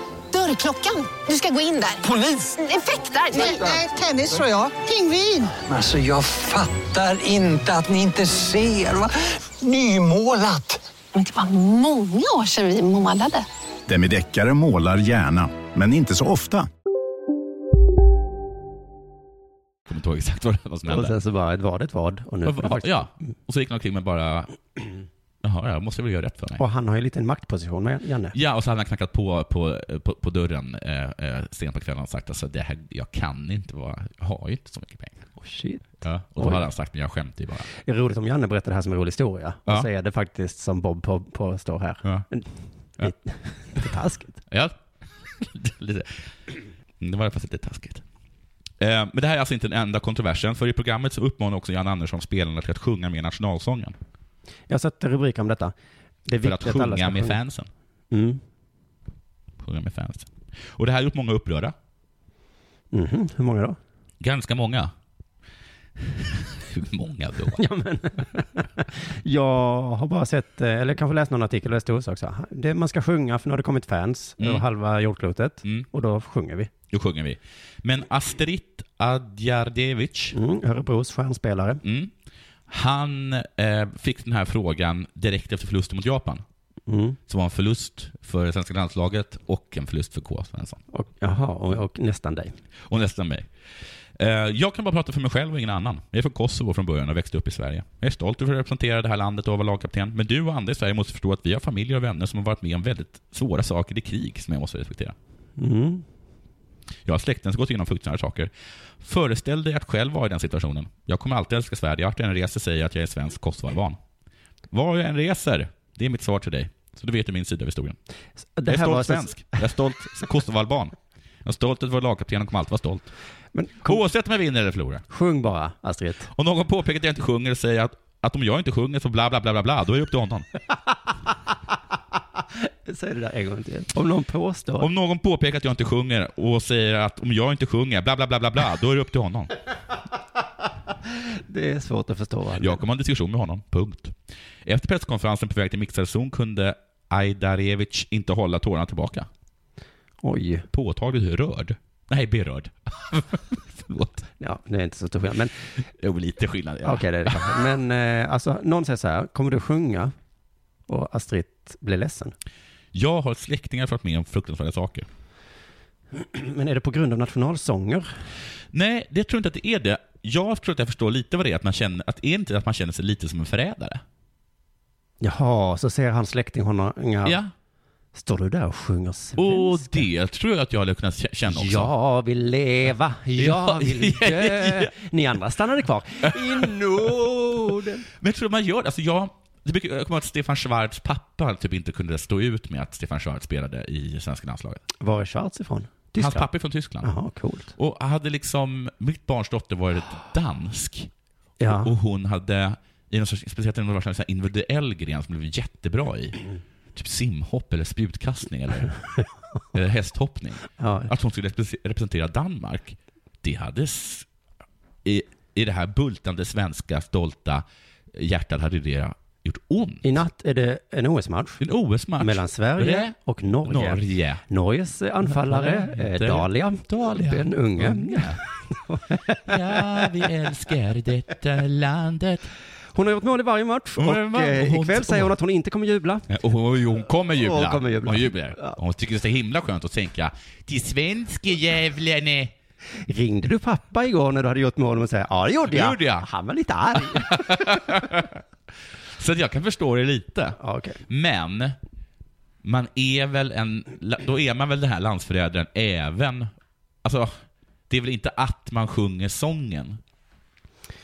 Dörrklockan. Du ska gå in där. Polis? Effektar? Nej, tennis tror jag. Pingvin. Alltså jag fattar inte att ni inte ser. Va? Nymålat! Men det var många år sedan vi målade. Demideckare målar gärna, men inte så ofta. kommer inte ihåg exakt vad, vad som Och hände. sen så bara, ett vad ett vad. Och nu det faktiskt... Ja, och så gick han omkring med bara, jaha, jag måste väl göra rätt för mig. Och han har ju en maktposition med Janne. Ja, och så hade han knackat på, på, på, på dörren eh, eh, sent på kvällen och sagt alltså, det här, jag kan inte vara, jag har ju inte så mycket pengar. Oh, shit. Ja, och då Oj. hade han sagt, men jag skämtar ju bara. Det är roligt om Janne berättar det här som en rolig historia. Ja. Och så är det faktiskt som Bob på, påstår här. Ja. Ja. Lite, lite taskigt. Ja, lite. Det var faktiskt lite taskigt. Eh, Men det här är alltså inte den enda kontroversen, för i programmet så uppmanar också Jan Andersson spelarna till att sjunga med nationalsången. Jag har sett rubriker om detta. Det är För att viktigt alla ska sjunga med fansen. Mm. Sjunga med fansen. Och det här har gjort många upprörda. Mhm. Hur många då? Ganska många. Hur många då? Ja, men, jag har bara sett, eh, eller kanske läst någon artikel där det stod så också. Det, man ska sjunga för nu har det kommit fans Mm. över halva jordklotet. Mm. Och då sjunger vi. Då sjunger vi. Men Astrid Adjardjevic, Mm. Örebros stjärnspelare. mm, han eh, fick den här frågan direkt efter förlusten mot Japan. Mm. Som var en förlust för svenska landslaget och en förlust för K. Svensson. Och, jaha, och, och nästan dig. Och nästan mig. Eh, Jag kan bara prata för mig själv och ingen annan. Jag är från Kosovo från början och växte upp i Sverige. Jag är stolt över att representera det här landet och vara lagkapten. Men du och andra i Sverige måste förstå att vi har familjer och vänner som har varit med om väldigt svåra saker i krig som jag måste respektera. Mm. Jag har släkten som gått igenom fruktansvärda saker. Föreställ dig att själv vara i den situationen. Jag kommer alltid älska Sverige. Vart jag än reser säger jag att jag är svensk kosovoalban. Var jag än reser, det är mitt svar till dig. Så du vet du min sida av historien. Det jag är stolt svensk. Jag är stolt kosovoalban. Jag är stolt att vara lagkapten och kommer alltid vara stolt. Men kom, Oavsett om jag vinner eller förlorar. sjung bara, Astrid. Om någon påpekar att jag inte sjunger och säger att, att om jag inte sjunger så bla bla bla bla bla, då är det upp till honom. Säg det där en gång till. Om någon påstår... Om någon påpekar att jag inte sjunger och säger att om jag inte sjunger bla bla bla bla bla, då är det upp till honom. Det är svårt att förstå. han Jag kommer ha en diskussion med honom, punkt. Efter presskonferensen på väg till mixad zon kunde Ajdarevic inte hålla tårarna tillbaka. Oj. Påtagligt rörd. Nej, berörd. Förlåt. Ja, det är inte så stor skillnad. Men, Jo, lite skillnad. Ja. Okej, det är det. Men eh, alltså, någon säger så här, kommer du sjunga? Och Astrid blir ledsen. Jag har släktingar som varit med om fruktansvärda saker. Men är det på grund av nationalsånger? Nej, det tror jag inte att det är det. Jag tror att jag förstår lite vad det är, att man känner, att är inte att man känner sig lite som en förrädare? Jaha, så ser hans släkting honom. Ja. Ja. Står du där och sjunger svenska? Och det tror jag att jag hade kunnat känna också. Jag vill leva, jag vill dö. Ni andra stannade kvar i Norden. Men jag tror man gör det. Alltså jag, det brukar, jag kommer ihåg att Stefan Schwarz pappa typ inte kunde stå ut med att Stefan Schwarz spelade i svenska landslaget. Var är Schwarz ifrån? Hans pappa är från Tyskland. Jaha, coolt. Och hade liksom, mitt barns dotter varit dansk. Ja. Och, hon hade, i någon sorts, speciellt i någon slags individuell gren som blev jättebra i. Typ simhopp eller spjutkastning eller, eller hästhoppning. Ja. Att hon skulle repre- representera Danmark. Det hade, i, i det här bultande svenska stolta hjärtat hade det gjort ont. I natt är det en OS-match. En OS-match. Mellan Sverige och Norge. Norge. Norges eh, anfallare är Det- Dahlia. Dahlia. Ben Unge. Unge. Ja, vi älskar detta landet. Hon har gjort mål i varje match och har gjort- eh, hon- ikväll säger hon att hon inte kommer jubla. Och hon, hon kommer jubla. Hon kommer jubla. Hon jublar. Hon tycker det är så himla skönt att tänka, de svenska jävlarna. Ringde du pappa igår när du hade gjort mål och säger ja det gjorde Det jag. gjorde jag. Han var lite arg. Så att jag kan förstå det lite. Ja, okej. Men, man är väl en, då är man väl den här landsförrädaren även, alltså, det är väl inte att man sjunger sången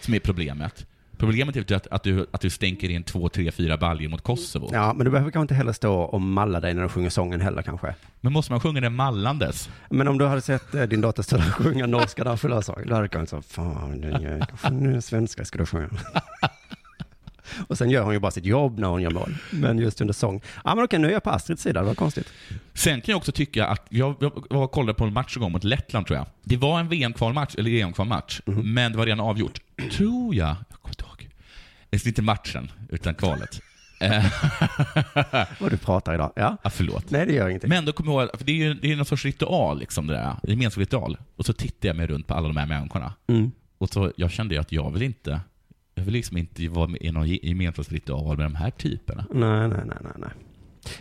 som är problemet. Problemet är att, att, du, att du stänker in två, tre, fyra baljor mot Kosovo. Ja, men du behöver kanske inte heller stå och malla dig när du sjunger sången heller kanske. Men måste man sjunga den mallandes? Men om du hade sett eh, din dotter stå och sjunga norska nationalsång, då hade du kanske sagt, fan, det är, kanske nu svenska ska du sjunga. och sen gör hon ju bara sitt jobb när hon gör mål. Men just under sång, ja men okej, nu är jag på Astrids sida, det var konstigt. Sen kan jag också tycka att, jag, jag kollade på en match en gång mot Lettland tror jag. Det var en VM-kvalmatch, eller EM-kvalmatch, men det var redan avgjort. Tror jag, jag kommer inte ihåg. Det är inte matchen, utan kvalet. Eh, Vad du pratar idag. Ja, ja, förlåt. nej det gör ingenting. Men då kommer jag ihåg, för det är ju det är någon sorts ritual, liksom det där. En gemensam ritual. Och så tittar jag mig runt på alla de här människorna. Mm. Och så, jag kände ju att jag vill inte, jag vill liksom inte vara med i någon ge- gemensam ritual med de här typerna. Nej, nej, nej, nej, nej.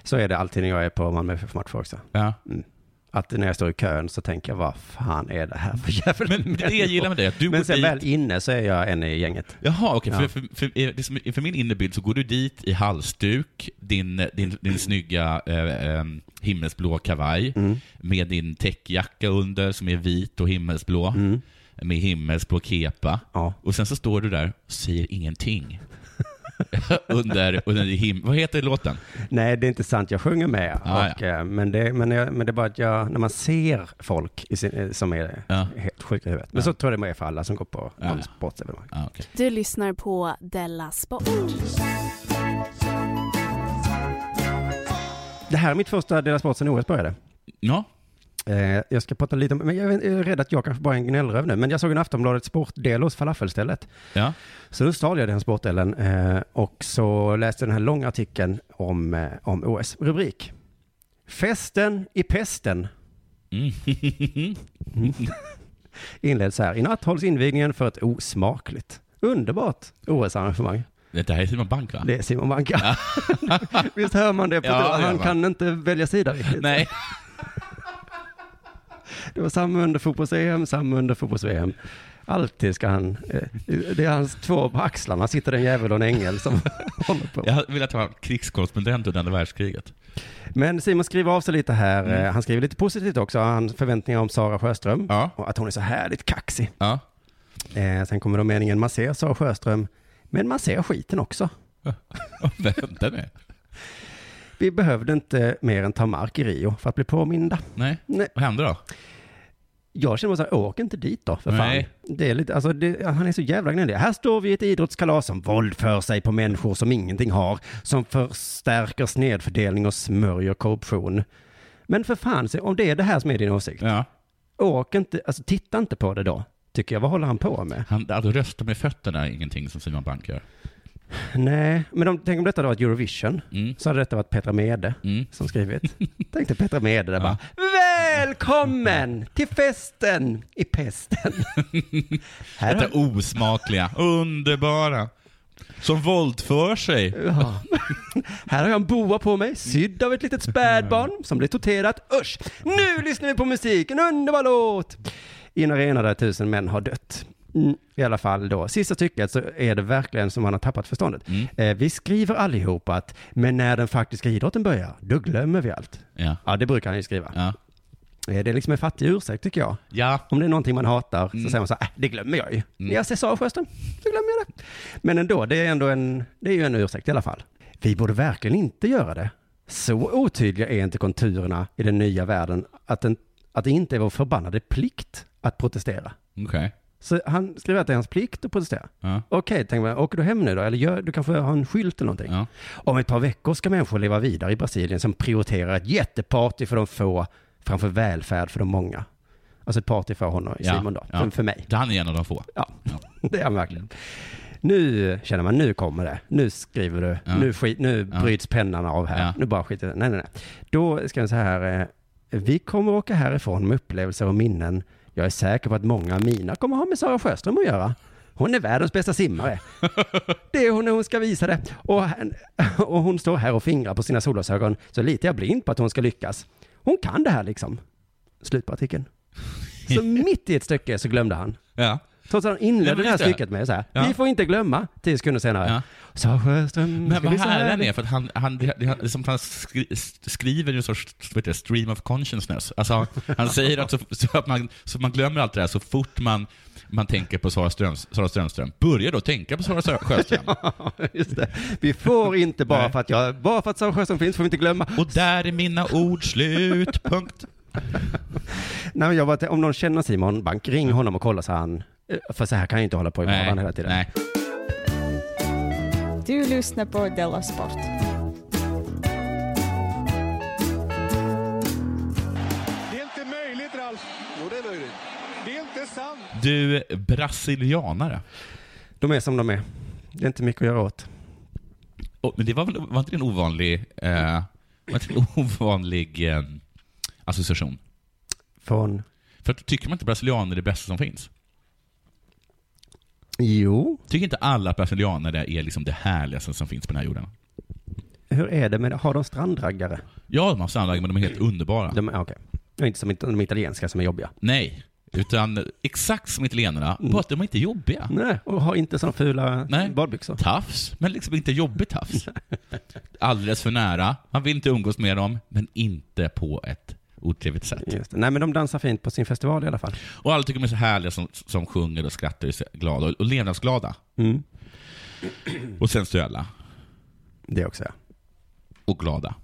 Så är det alltid när jag är på Malmö FF-matcher också. Ja. Mm. Att när jag står i kön så tänker jag, vad fan är det här för jävla Men det är det jag gillar med det, att du Men går sen dit- väl inne så är jag en i gänget. Jaha, okej. Ja. För, för, för, som- för min innebild så går du dit i halsduk, din, din, din snygga eh, eh, himmelsblå kavaj, Mm. med din täckjacka under som är vit och himmelsblå, Mm. Med himmelsblå kepa. Ja. Och sen så står du där och säger ingenting. under, under him... Vad heter låten? Nej, det är inte sant. Jag sjunger med. Ah, och, eh, men, det, men, jag, men det är bara att jag, när man ser folk i sin, eh, som är Ja. helt sjuka i huvudet. Men Ja. så tror jag det är för alla som går på Ja. någon sportsevenemang. Ah, okej. Du lyssnar på Della Sport. Det här är mitt första Dela Sport sen OS började. Ja, Eh, jag ska prata lite om, men jag är rädd att jag kanske bara är en gnällröv nu, men jag såg en Aftonbladet sportdel hos falafelstället. ja. Så då stal jag den sportdelen eh, och så läste jag den här långa artikeln om, eh, om OS. Rubrik. Festen i pesten. Mm. Inleds så här. I natt hålls invigningen för ett osmakligt, underbart OS-arrangemang. Det här är Simon Bank va? Det är Simon Banka. Visst hör man det? På Ja, det han kan inte välja sida riktigt. Nej. Det var samma under fotbolls-EM, samma under fotbolls-VM. Alltid ska han, eh, det är hans två på axlarna, sitter en jävel och en ängel som håller på. Jag hade velat vara krigskorrespondent under andra världskriget. Men Simon skriver av sig lite här. Eh, Han skriver lite positivt också. Han förväntningar om Sara Sjöström. Mm. Ja. Och att hon är så härligt kaxig. Ja. Eh, sen kommer då meningen, man ser Sara Sjöström, men man ser skiten också. Vänta nu. Vi behövde inte mer än ta mark i Rio för att bli påminda. Nej. Nej. Vad hände då? Jag känner bara så här, åk inte dit då, för Nej. fan. Det är lite, alltså det, han är så jävla gnällig. Här står vi i ett idrottskalas som våldför sig på människor som ingenting har, som förstärker snedfördelning och smörjer korruption. Men för fan, om det är det här som är din åsikt, Ja. åk inte, alltså titta inte på det då. tycker jag. Vad håller han på med? Han, alltså rösta med fötterna är ingenting som Simon Bank gör. Nej, men om, tänk om detta då varit Eurovision, Mm. så hade detta varit Petra Mede som skrivit. Tänk dig Petra Mede där bara, välkommen till festen i pesten. Här Detta osmakliga, underbara, som våldför sig. Ja. Här har jag en boa på mig, sydd av ett litet spädbarn som blev torterat. Usch! Nu lyssnar vi på musik, en underbar låt! I en arena där tusen män har dött. Mm, I alla fall då, sista stycket så är det verkligen som man har tappat förståndet. Mm. Eh, vi skriver allihopa att, men när den faktiska idrotten börjar, då glömmer vi allt. Ja. Ja, det brukar han ju skriva. Ja. Eh, Det är liksom en fattig ursäkt tycker jag. Ja. Om det är någonting man hatar så Mm. säger man så här, äh, det glömmer jag ju. Mm. När jag ser Sara Sjöström, så glömmer jag det. Men ändå, det är ändå en, det är ju en ursäkt i alla fall. Vi borde verkligen inte göra det. Så otydliga är inte konturerna i den nya världen att, den, att det inte är vår förbannade plikt att protestera. Okej. Så han skriver att det är hans plikt att protestera. Ja. Okej, tänker man, åker du hem nu då? Eller gör, du kanske har en skylt eller någonting. Ja. Om ett par veckor ska människor leva vidare i Brasilien som prioriterar ett jätteparty för de få framför välfärd för de många. Alltså ett party för honom, Ja, Simon då, ja. för, för mig. Han är en av de få. Ja, det är han verkligen. Nu känner man, nu kommer det. Nu skriver du, nu, skit, nu bryts pennan av här. Nu bara skiter Nej, nej, nej. Då ska jag säga här, eh, vi kommer åka härifrån med upplevelser och minnen. Jag är säker på att många av mina kommer ha med Sara Sjöström att göra. Hon är världens bästa simmare. Det är hon när hon ska visa det. Och, och hon står här och fingrar på sina solglasögon. Så litar jag blint på att hon ska lyckas. Hon kan det här liksom. Slut på artikeln. Så mitt i ett stycke så glömde han. Ja. Trots att han Ja, inledde det här stycket med så här, Ja. vi får inte glömma, tio sekunder senare. Ja. Sara Sjöström, Men vad härlig han är, för att han, han, det, det, det är som att han skri, skriver en sorts det, stream of consciousness. Alltså, han säger att, så, så att man, så man glömmer allt det där så fort man, man tänker på Sara, Ströms, Sara Strömström. Börja då tänka på Sara Strö- Sjöström. Just det. Vi får inte bara för att jag, bara för att Sara Sjöström finns får vi inte glömma. Och där är mina ord slut, punkt. Nej, jag bara, om någon känner Simon Bank, ring honom och kolla så han, eh, för så här kan jag inte hålla på i vardagen hela tiden. nej. Du lyssnar på Della Sport. Det är inte möjligt, Ralf. Jo, det är möjligt. Det är inte sant. Du, brasilianare. De är som de är. Det är inte mycket att göra åt. Och, men det var, väl, var inte det en ovanlig, eh, var inte en ovanlig eh, association? Från? För att tycker man inte brasilianer är det bästa som finns? Jo. Tycker inte alla att brasilianer är liksom det härligaste som finns på den här jorden? Hur är det med, har de strandraggare? Ja, de har samlag, men de är helt underbara. De, är inte som de italienska som är jobbiga. Nej, utan exakt som italienarna, bara att de är inte jobbiga. Nej, och har inte sådana fula Nej. badbyxor. Tafs, men liksom inte jobbigt tafs. Alldeles för nära. Man vill inte umgås med dem, men inte på ett otrevligt sätt. Nej, men de dansar fint på sin festival i alla fall. Och alla tycker de är så härliga som, som sjunger och skrattar och är glada och, och levnadsglada. Mm. Och sensuella. Det också, ja. Och glada.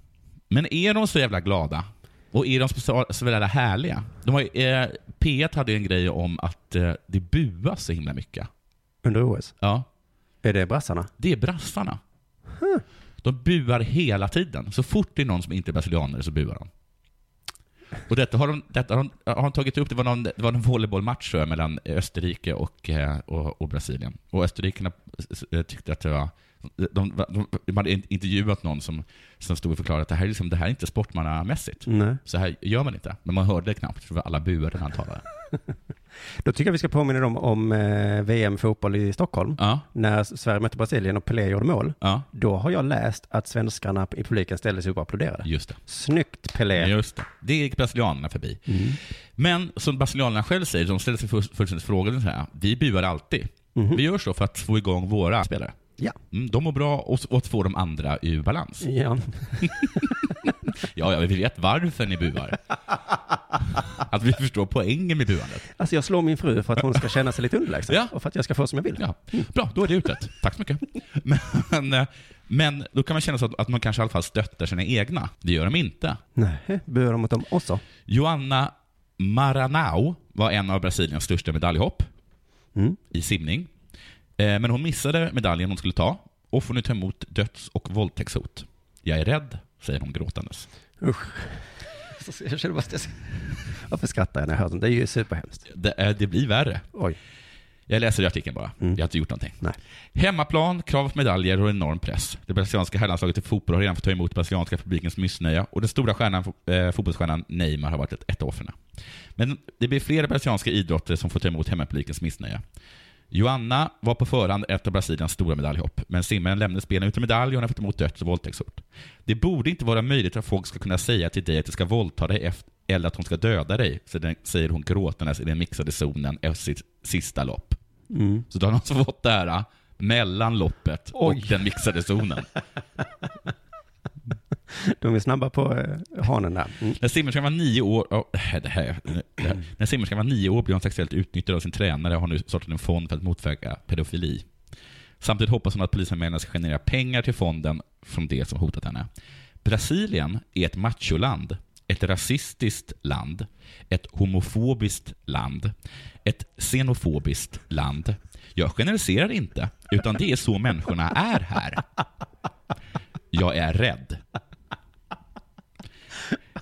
Men är de så jävla glada? Och är de så, så jävla härliga? De har, eh, P1 hade en grej om att eh, det buas så himla mycket. Under OS? Ja. Är det brassarna? Det är brassarna. De buar hela tiden. Så fort det är någon som inte är brasilianer så buar de. Och detta har de, detta har de, har de tagit upp, det var, någon, det var en volleybollmatch mellan Österrike och, eh, och, och Brasilien. Och österrikarna eh, tyckte att det var de, de, de hade intervjuat någon som, som stod och förklarade att det här, är liksom, det här är inte sportmannamässigt. Nej. Så här gör man inte. Men man hörde det knappt, för alla buade när han talade. Då tycker jag vi ska påminna dem om eh, VM-fotboll i Stockholm. Ja. När Sverige mötte Brasilien och Pelé gjorde mål. Ja. Då har jag läst att svenskarna i publiken ställde sig upp och applåderade. Just det. Snyggt Pelé. Just det. Det gick brasilianerna förbi. Mm. Men som brasilianerna själv säger, de ställer sig fullständigt frågande så här. Vi buar alltid. Mhm. Vi gör så för att få igång våra spelare. Ja. Mm, de mår bra och, och att få de andra ur balans. Ja. Ja, ja, vi vet varför ni buar. Att vi förstår poängen med buandet. Alltså jag slår min fru för att hon ska känna sig lite underlägsen. Ja. Och för att jag ska få som jag vill. Ja, bra, då är det utrett. Tack så mycket. Men, eh, men då kan man känna så att, att man kanske i alla fall stöttar sina egna. Det gör de inte. Nej, buar de mot dem också? Joanna Maranao var en av Brasiliens största medaljhopp Mm. i simning. Eh, Men hon missade medaljen hon skulle ta och får nu ta emot döds och våldtäktshot. Jag är rädd, säger hon gråtandes. Usch. Jag känner bara stress. Varför skrattar jag när jag hör sånt? Det är ju superhemskt. Det, är, det blir värre. Oj. Jag läser i artikeln bara. Jag har inte gjort någonting. Nej. Hemmaplan, krav på medaljer och enorm press. Det brasilianska herrlandslaget i fotboll har redan fått ta emot brasilianska publikens missnöje och den stora stjärnan, eh, fotbollsstjärnan Neymar har varit ett, ett av offren. Men det blir flera brasilianska idrottare som får ta emot hemmapublikens missnöje. Joanna var på förhand ett av Brasiliens stora medaljhopp, men simmaren lämnade spelen utan medalj och hon har fått emot döds och våldtäktshot. Det borde inte vara möjligt att folk ska kunna säga till dig att de ska våldta dig efter, eller att hon ska döda dig, så den, säger hon gråtandes i den mixade zonen efter sitt sista lopp. Mm. Så då har han alltså fått det här äh, mellan loppet och den mixade zonen. De är snabba på eh, hanen där. Mm. När simmerskan var nio år, oh, det här, det här. När simmerskan var nio år blev hon sexuellt utnyttjad av sin tränare och har nu startat en fond för att motverka pedofili. Samtidigt hoppas hon att polisanmälan ska generera pengar till fonden från det som hotat henne. Brasilien är ett macholand, ett rasistiskt land, ett homofobiskt land, ett xenofobiskt land. Jag generaliserar inte, utan det är så människorna är här. Jag är rädd.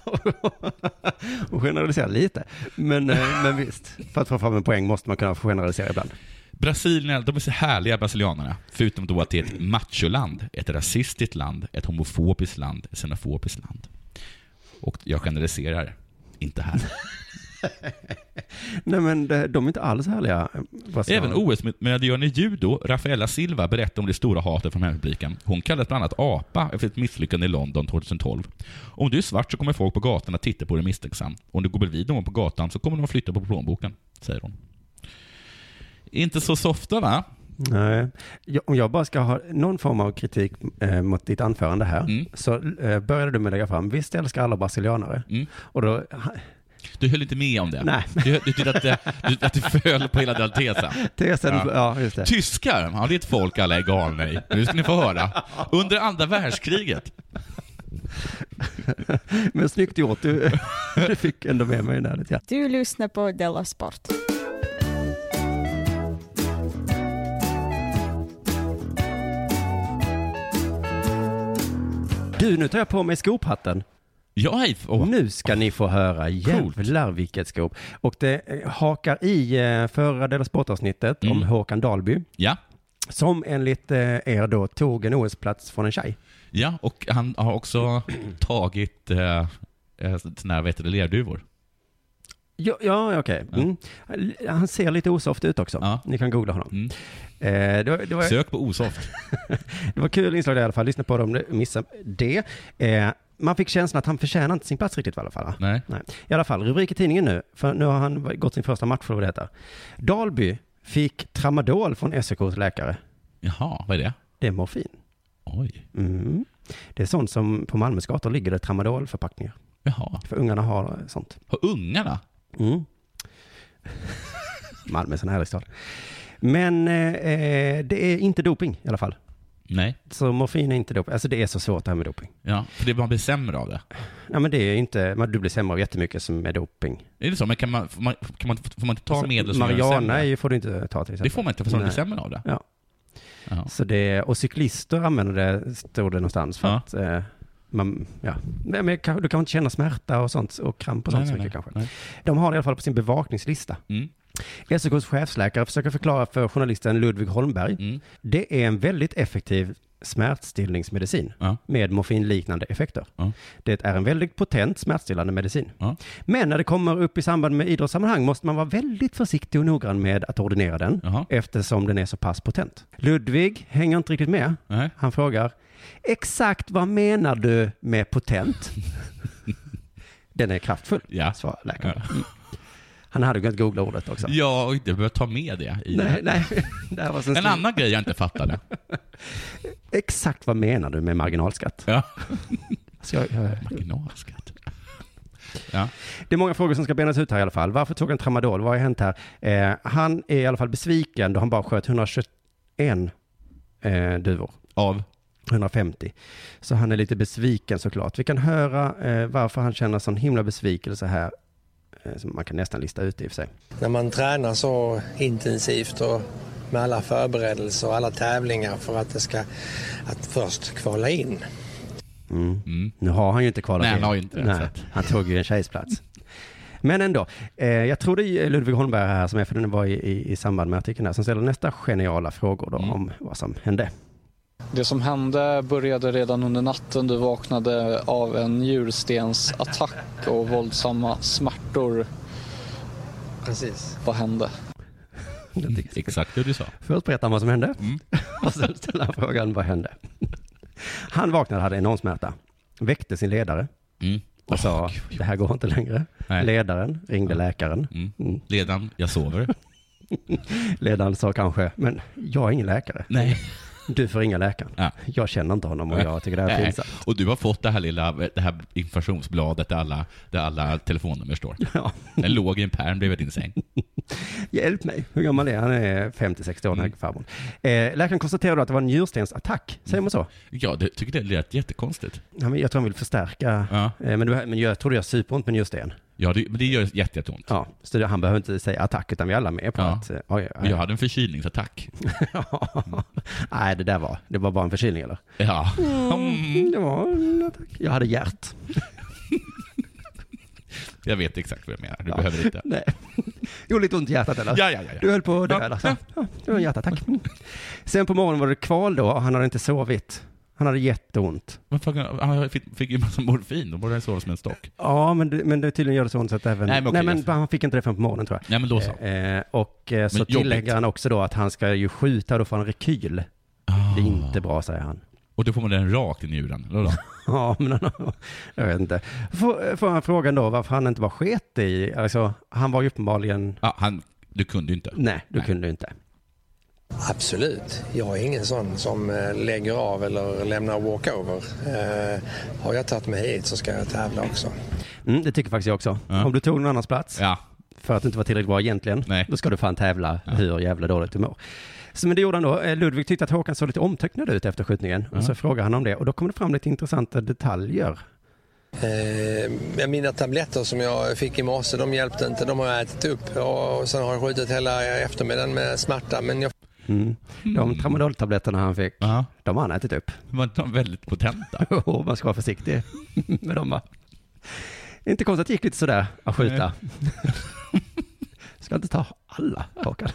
Och generalisera lite. Men, eh, men visst, för att få fram en poäng måste man kunna få generalisera ibland. Brasilien, de är så härliga brasilianerna. Förutom då att det är ett macholand, ett rasistiskt land, ett homofobiskt land, ett xenofobiskt land. Och jag generaliserar inte här. Nej men de, är inte alls härliga. Även OS-medaljören i judo, Rafaela Silva, berättar om det stora hatet från hemmapubliken. Hon kallades bland annat apa efter ett misslyckande i London 2012. Om du är svart så kommer folk på gatan att titta på dig misstänksamt. Om du går bredvid någon på gatan så kommer de att flytta på plånboken, säger hon. Inte så ofta va? Nej. Om jag bara ska ha någon form av kritik eh, mot ditt anförande här, Mm. så eh, började du med att lägga fram, visst älskar alla brasilianare? Och då, Du höll inte med om det? Nej. Du, du tyckte att, det- du, att du föll på hela den tesen? Tesen, ja, just det. Tyskar, ja det är ett folk alla är galna i. Nu ska ni få höra. Under andra världskriget. men snyggt gjort, du, du fick ändå med mig där lite. Ja. Du lyssnar på Della Sport. Du, nu tar jag på mig skophatten. Ja, hej. Åh. Nu ska ni få höra. Jävlar vilket skop. Och det eh, hakar i eh, förra Della Sport-avsnittet om Håkan Dalby. Ja. Som enligt eh, er då tog en OS-plats från en tjej. Ja, och han har också tagit eh, såna här, heter det, lerduvor. Ja, ja okej. Mm. Han ser lite osoft ut också. Ni kan googla honom. Eh, det var, det var, Sök på osoft. det var kul inslag i alla fall. Lyssna på dem, missa det. Eh, man fick känslan att han förtjänar inte sin plats riktigt i alla fall. va? Nej. Nej. I alla fall, rubrik i tidningen nu, för nu har han gått sin första match för vad det heter. Dalby fick tramadol från SEKs läkare. Jaha, vad är det? Det är morfin. Oj. Mm. Det är sånt som på Malmös gator ligger det tramadolförpackningar. Jaha. För ungarna har sånt. Har ungarna? Mm. Malmö är en sån härlig stad. Men eh, eh, det är inte doping i alla fall. Nej. Så morfin är inte doping. Alltså det är så svårt det här med doping. Ja, för det man blir sämre av det. Ja men det är inte, man- du blir sämre av jättemycket som är doping. Är det så? Men kan man, får, man, kan man, får man inte ta Alltså, medel som gör är ju- får du inte ta till exempel. Det får man inte, för man blir Nej. sämre av det. Ja. Så det, och cyklister använder det, stod det någonstans för Ja. att eh, man, ja, Nej, men du kan inte känna smärta och sånt och kramp och sånt Nej, så nej, mycket nej. kanske. De har det i alla fall på sin bevakningslista. Mm. SOKs chefsläkare försöker förklara för journalisten Ludvig Holmberg. Mm. Det är en väldigt effektiv smärtstillningsmedicin Ja. med morfinliknande effekter. Ja. Det är en väldigt potent smärtstillande medicin. Ja. Men när det kommer upp i samband med idrottssammanhang måste man vara väldigt försiktig och noggrann med att ordinera den eftersom den är så pass potent. Ludvig hänger inte riktigt med. Nej. Han frågar exakt vad menar du med potent? den är kraftfull, svarar läkaren. Han hade kunnat googla ordet också. Ja, och inte behöver ta med det i Nej, nej. Det här var En annan grej jag inte fattade. Exakt vad menar du med marginalskatt? Ja. Så jag, jag, Marginalskatt. Ja. det är många frågor som ska benas ut här i alla fall. Varför tog han tramadol? Vad har hänt här? Eh, han är i alla fall besviken då han bara sköt 121 eh, duvor. Av? 150. Så han är lite besviken såklart. Vi kan höra eh, varför han känner sån himla besvikelse här. Eh, som man kan nästan lista ut i och för sig. När man tränar så intensivt och med alla förberedelser och alla tävlingar för att det ska att först kvala in. Mm. Nu har han ju inte kvalat Nej, han in. har ju inte det, Nej, Han tog ju en tjejs plats. Men ändå, eh, jag tror det är Ludvig Holmberg här som är, för den var i, i, i samband med artikeln här, som ställer nästa geniala frågor då Mm. om vad som hände. Det som hände började redan under natten. Du vaknade av en njurstensattack och våldsamma smärtor. Precis. Vad hände? Exakt det du sa. Först berättar han vad som hände Mm. och sen ställer han frågan vad hände. Han vaknade hade enorm smärta, väckte sin ledare Mm. och sa det här går inte längre. Nej. Ledaren ringde läkaren. Mm. Mm. Ledaren, jag sover. Ledaren sa kanske, men jag är ingen läkare. Nej. Du får ringa läkaren. Ja. Jag känner inte honom och jag tycker det här är pinsamt. Och du har fått det här lilla det här informationsbladet där alla, där alla telefonnummer står. Ja. Den låg i en pärm bredvid din säng. Hjälp mig. Hur gammal är han? Han är 50-60 år, den här farbrorn. Eh, läkaren konstaterade att det var en njurstensattack. Säger man så? Ja, det tycker det lät jättekonstigt. Ja, men jag tror han vill förstärka. Ja. Eh, men, du, men jag tror det gör superont med njursten. Ja, det, men det gör jätte, jätteont. Ja, så det, han behöver inte säga attack, utan vi är alla med på Ja. att... eh, Oj, Men jag hade en förkylningsattack. Nej, det där var, det var bara en förkylning eller? Ja. Mm, det var en attack. Jag hade hjärt. Jag vet exakt vad jag menar. Du Ja. behöver inte. Nej. Jo, lite ont i hjärtat eller? Ja, ja, ja, ja. Du höll på att dö Ja, eller? ja. Det var en hjärtattack. Mm. Sen på morgonen var det kval då, och han hade inte sovit. Han hade jätteont. Vad fan, Han fick, ju massa morfin, då borde han sova som en stock. Ja, men det, men det tydligen gör det så ont så att även... Nej, men okej, jag- han fick inte det förrän på morgonen tror jag. Nej, men då så. Eh, och eh, så Men tillägger jobbigt. han också då att han ska ju skjuta, då får han rekyl. Det är inte bra, säger han. Och då får man den rakt i njuren, eller då? Ja, men han, jag vet inte. Får, får han frågan då varför han inte var sket i, alltså han var ju uppenbarligen... Ja, han, du kunde ju inte. Nej, du kunde ju inte. Absolut. Jag är ingen sån som eh, lägger av eller lämnar walkover. Eh, har jag tagit mig hit så ska jag tävla också. Mm, det tycker faktiskt jag också. Ja. Om du tog någon annans plats, Ja. för att du inte var tillräckligt bra egentligen, Nej. då ska du fan tävla hur jävla dåligt du mår. Så men det gjorde han då. Eh, Ludvig tyckte att Håkan såg lite omtöcknad ut efter skjutningen. Och så frågade han om det. Och då kom det fram lite intressanta detaljer. Eh, mina tabletter som jag fick i morse, de hjälpte inte. De har jag ätit upp och sen har jag skjutit hela eftermiddagen med smärta. Men jag Mm. De tramadoltabletterna han fick, Ja. de har han ätit upp. De är väldigt potenta. Och man ska vara försiktig med dem va? Inte konstigt att det gick lite sådär att skjuta. ska inte ta alla, Håkan.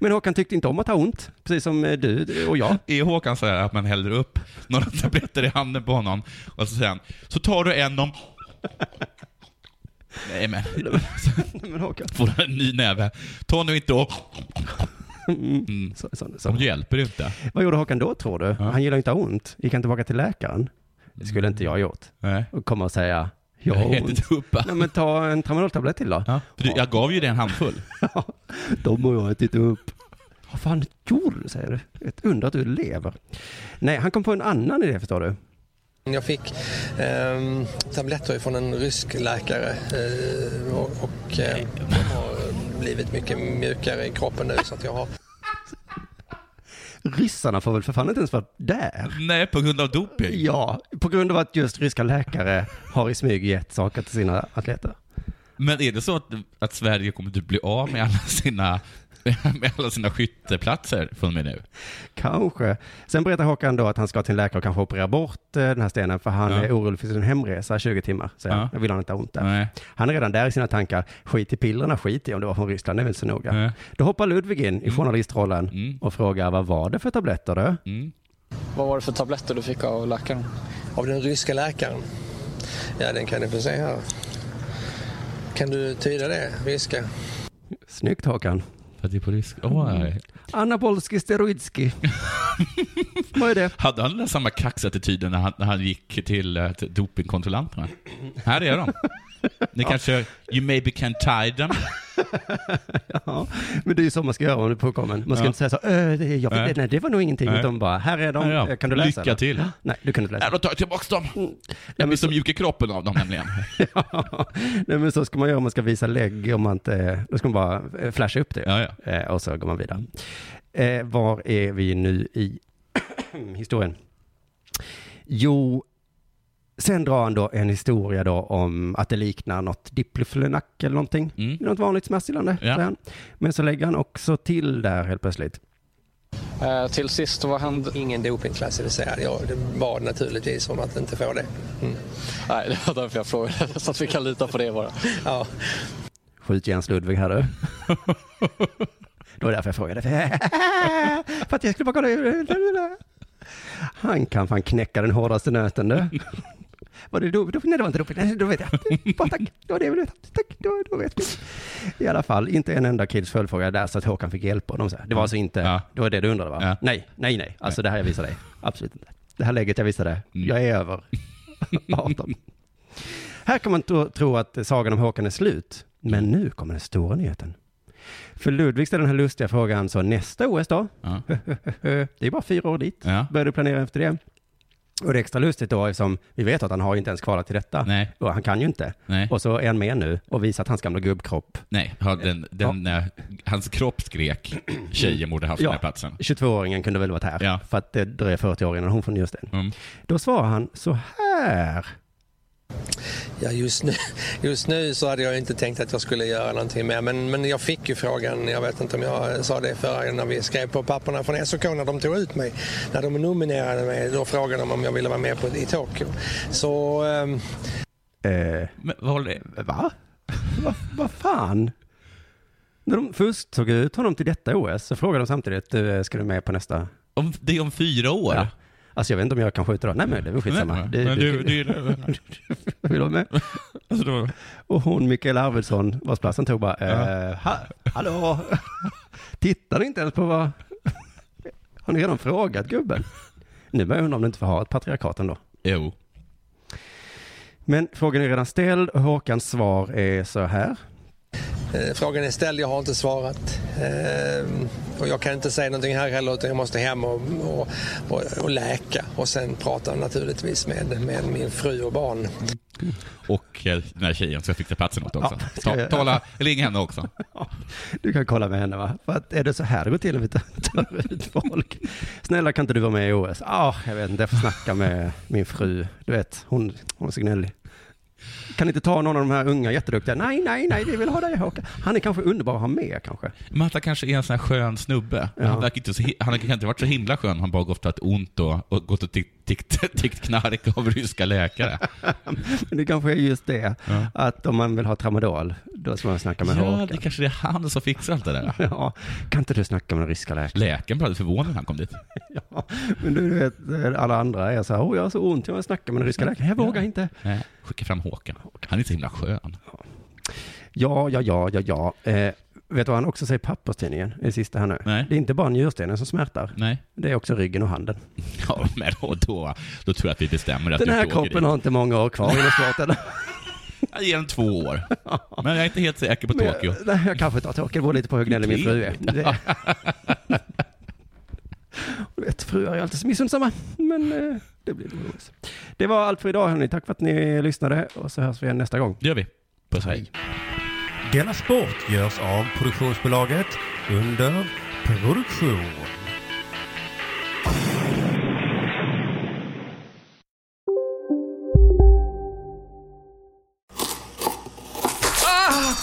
Men Håkan tyckte inte om att ha ont, precis som eh, du och jag. Är Håkan så att man häller upp några tabletter i handen på honom och så säger han, så tar du en om... Nej men, Men Håkan. får han en ny näve. Ta nu inte och... Mm. Så, så, så. De hjälper inte. Vad gjorde Håkan då tror du? Han gillar inte ont. Gick han tillbaka till läkaren? Det skulle inte jag ha gjort. Nej. Och komma och säga, jag har ont. Nej men ta en tramadoltablett till då. Ja, för du, jag gav ju dig en handfull. De har jag ätit upp. Vad fan gjorde du, säger du? Ett under att du lever. Nej, han kom på en annan idé förstår du. Jag fick ehm, tabletter från en rysk läkare eh, och, och eh, blivit mycket mjukare i kroppen nu så att jag har Ryssarna får väl för fan inte ens vara där? Nej, på grund av doping. Ja, på grund av att just ryska läkare har i smyg gett saker till sina atleter. Men är det så att, att Sverige kommer att bli av med alla sina, med alla sina skytteplatser från och med nu? Kanske. Sen berättar Håkan då att han ska till en läkare och kanske operera bort eh, den här stenen för han Ja. är orolig för sin hemresa 20 timmar. Så Ja. ja. Jag vill han inte ha ont där. Nej. Han är redan där i sina tankar. Skit i pillerna, skit i om det var från Ryssland, det är väl inte så noga. Nej. Då hoppar Ludvig in i journalistrollen Mm. och frågar vad var det för tabletter du? Mm. Vad var det för tabletter du fick av läkaren? av den ryska läkaren. Ja, den kan ni få se här. Kan du tyda det, ryska? Snyggt Håkan. För att det är på risk. Åh, nej. Anabolski steroidski. vad är det? Hade han den där samma kaxattityden när han, när han gick till, eh, till dopingkontrollanterna? Här är de. Ni kanske, you maybe can tie them. Ja, men det är ju så man ska göra om du är påkommen. Man ska Ja. inte säga så, "Ö, det, jag Nej. nej. det var nog ingenting, Nej. utan bara, här är de. Eh, kan du läsa? Lycka eller? till. Nej, du kan inte läsa. Nej, då tar jag tillbaka dem. Ja, Jag blir så mjuk i kroppen av dem nämligen. Ja, nej men så ska man göra om man ska visa lägg, om man inte, då ska man bara eh, flasha upp det. Ja, ja. Eh, och så går man vidare. Eh, var är vi nu i historien? Jo, sen drar han då en historia då om att det liknar något diplofenac eller någonting. Mm. Något vanligt smärtstillande, Ja. Men så lägger han också till där helt plötsligt. Eh, till sist, vad hände? Ingen dopingklassificerad. Ja, det bad naturligtvis om att inte få det. Mm. Nej, det var därför jag frågade. Så att vi kan lita på det bara. Ja. Skjut Jens Ludvig här du. Det var därför jag frågade. För att jag skulle bara kolla. Han kan fan knäcka den hårdaste nöten du. Var det doping? Nej, det var inte doping. Nej, då vet jag. Bara tack. Det var det jag ville veta. Tack, då, då vet vi. I alla fall, inte en enda kills följdfråga där så att Håkan fick hjälp honom. så. Det var alltså inte, det var det du undrade va? Ja. Nej, nej, nej. Alltså det här jag visar dig. Absolut inte. Det här läget jag visade, jag är över 18. Här kan man tro, att sagan om Håkan är slut. Men nu kommer den stora nyheten. För Ludvig ställer den här lustiga frågan så nästa OS då? det är bara fyra år dit. Ja. Börjar du planera efter det? Och det är extra lustigt då eftersom vi vet att han har inte ens kvalat till detta. Nej. Och han kan ju inte. Nej. Och så är han med nu och visar att hans gamla gubbkropp. Nej, ja, den, den, eh, hans kropp skrek tjejen borde haft den här platsen. 22-åringen kunde väl varit här. För att det dröjer 40 år innan hon får njursten. Mm. Då svarar han så här. Ja, just nu, just nu så hade jag inte tänkt att jag skulle göra någonting mer. Men, men jag fick ju frågan, jag vet inte om jag sa det förra när vi skrev på papperna från SOK när de tog ut mig. När de nominerade mig, då frågade de om jag ville vara med på, i Tokyo. Så... ehm, Eh, Men vad Va? Vad vad fan? När de först tog ut honom till detta OS så frågade de samtidigt, du, ska du med på nästa? Om, det är om fyra år? Ja. Alltså jag vet inte om jag kan skjuta då. Nej men det är väl skitsamma. Nej, Det- men det- du- du- Vill du med? Alltså, då- Och hon, Mikael Arvidsson, vars plats han tog bara, eh, ha, hallå? Tittar du inte ens på vad... Har ni redan frågat gubben? Nu börjar jag undra om du inte får ha ett patriarkat ändå. Jo. Men frågan är redan ställd och Håkans svar är så här. Eh, Frågan är ställd, jag har inte svarat. Eh, och jag kan inte säga någonting här heller utan jag måste hem och, och, och, och läka och sen prata naturligtvis med, med min fru och barn. Och eh, den här tjejen ska fixa platsen åt också. Ja, ska Ta, jag- tala, ring henne också. Du kan kolla med henne va? För att är det så här det går till när vi tar tar ut folk? Snälla kan inte du vara med i OS? Ja, ah, jag vet inte, jag får snacka med min fru. Du vet, hon, hon är så gnällig. Kan inte ta någon av de här unga jätteduktiga? Nej, nej, nej, vi vill ha dig Håkan. Han är kanske underbar att ha med kanske. Matta kanske är en sån här skön snubbe. Ja. Han, verkar inte så, hi- han kan inte varit så himla skön. Han bara gått och haft ont och, och gått och tickt tikt, tikt knark av ryska läkare. Men det kanske är just det, Ja. att om man vill ha tramadol, då ska man snacka med Ja, Håkan. det kanske är han som fixar allt det där. Ja, kan inte du snacka med den ryska läkaren? Läkaren blev förvånad när han kom dit. Ja, men du vet, alla andra är så här, oh, jag har så ont, jag vill snacka med den ryska läkaren. Jag vågar inte. Nej, skicka fram Håkan. Han är så himla skön. Ja, ja, ja, ja, ja. Eh, vet du vad han också säger i papperstidningen, det sista här nu? Nej. Det är inte bara njurstenen som smärtar. Nej. Det är också ryggen och handen. Ja, men då, då tror jag att vi bestämmer att Den här kroppen har inte många år kvar inom sporten. Jag ger den två år. Men jag är inte helt säker på Men Tokyo. Nej, jag kanske tar Tokyo. Det beror lite på hur gnällig min fru är. Det... Du vet, fruar är alltid så missunnsamma. Men eh, det blir roligt. Det var allt för idag hörni. Tack för att ni lyssnade och så hörs vi igen nästa gång. Det gör vi. Puss hej. Della Sport görs av produktionsbolaget under produktion.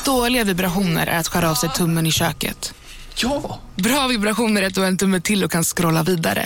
Dåliga vibrationer är att skära av sig tummen i köket. Ja! Bra vibrationer är att du har en tumme till och kan scrolla vidare.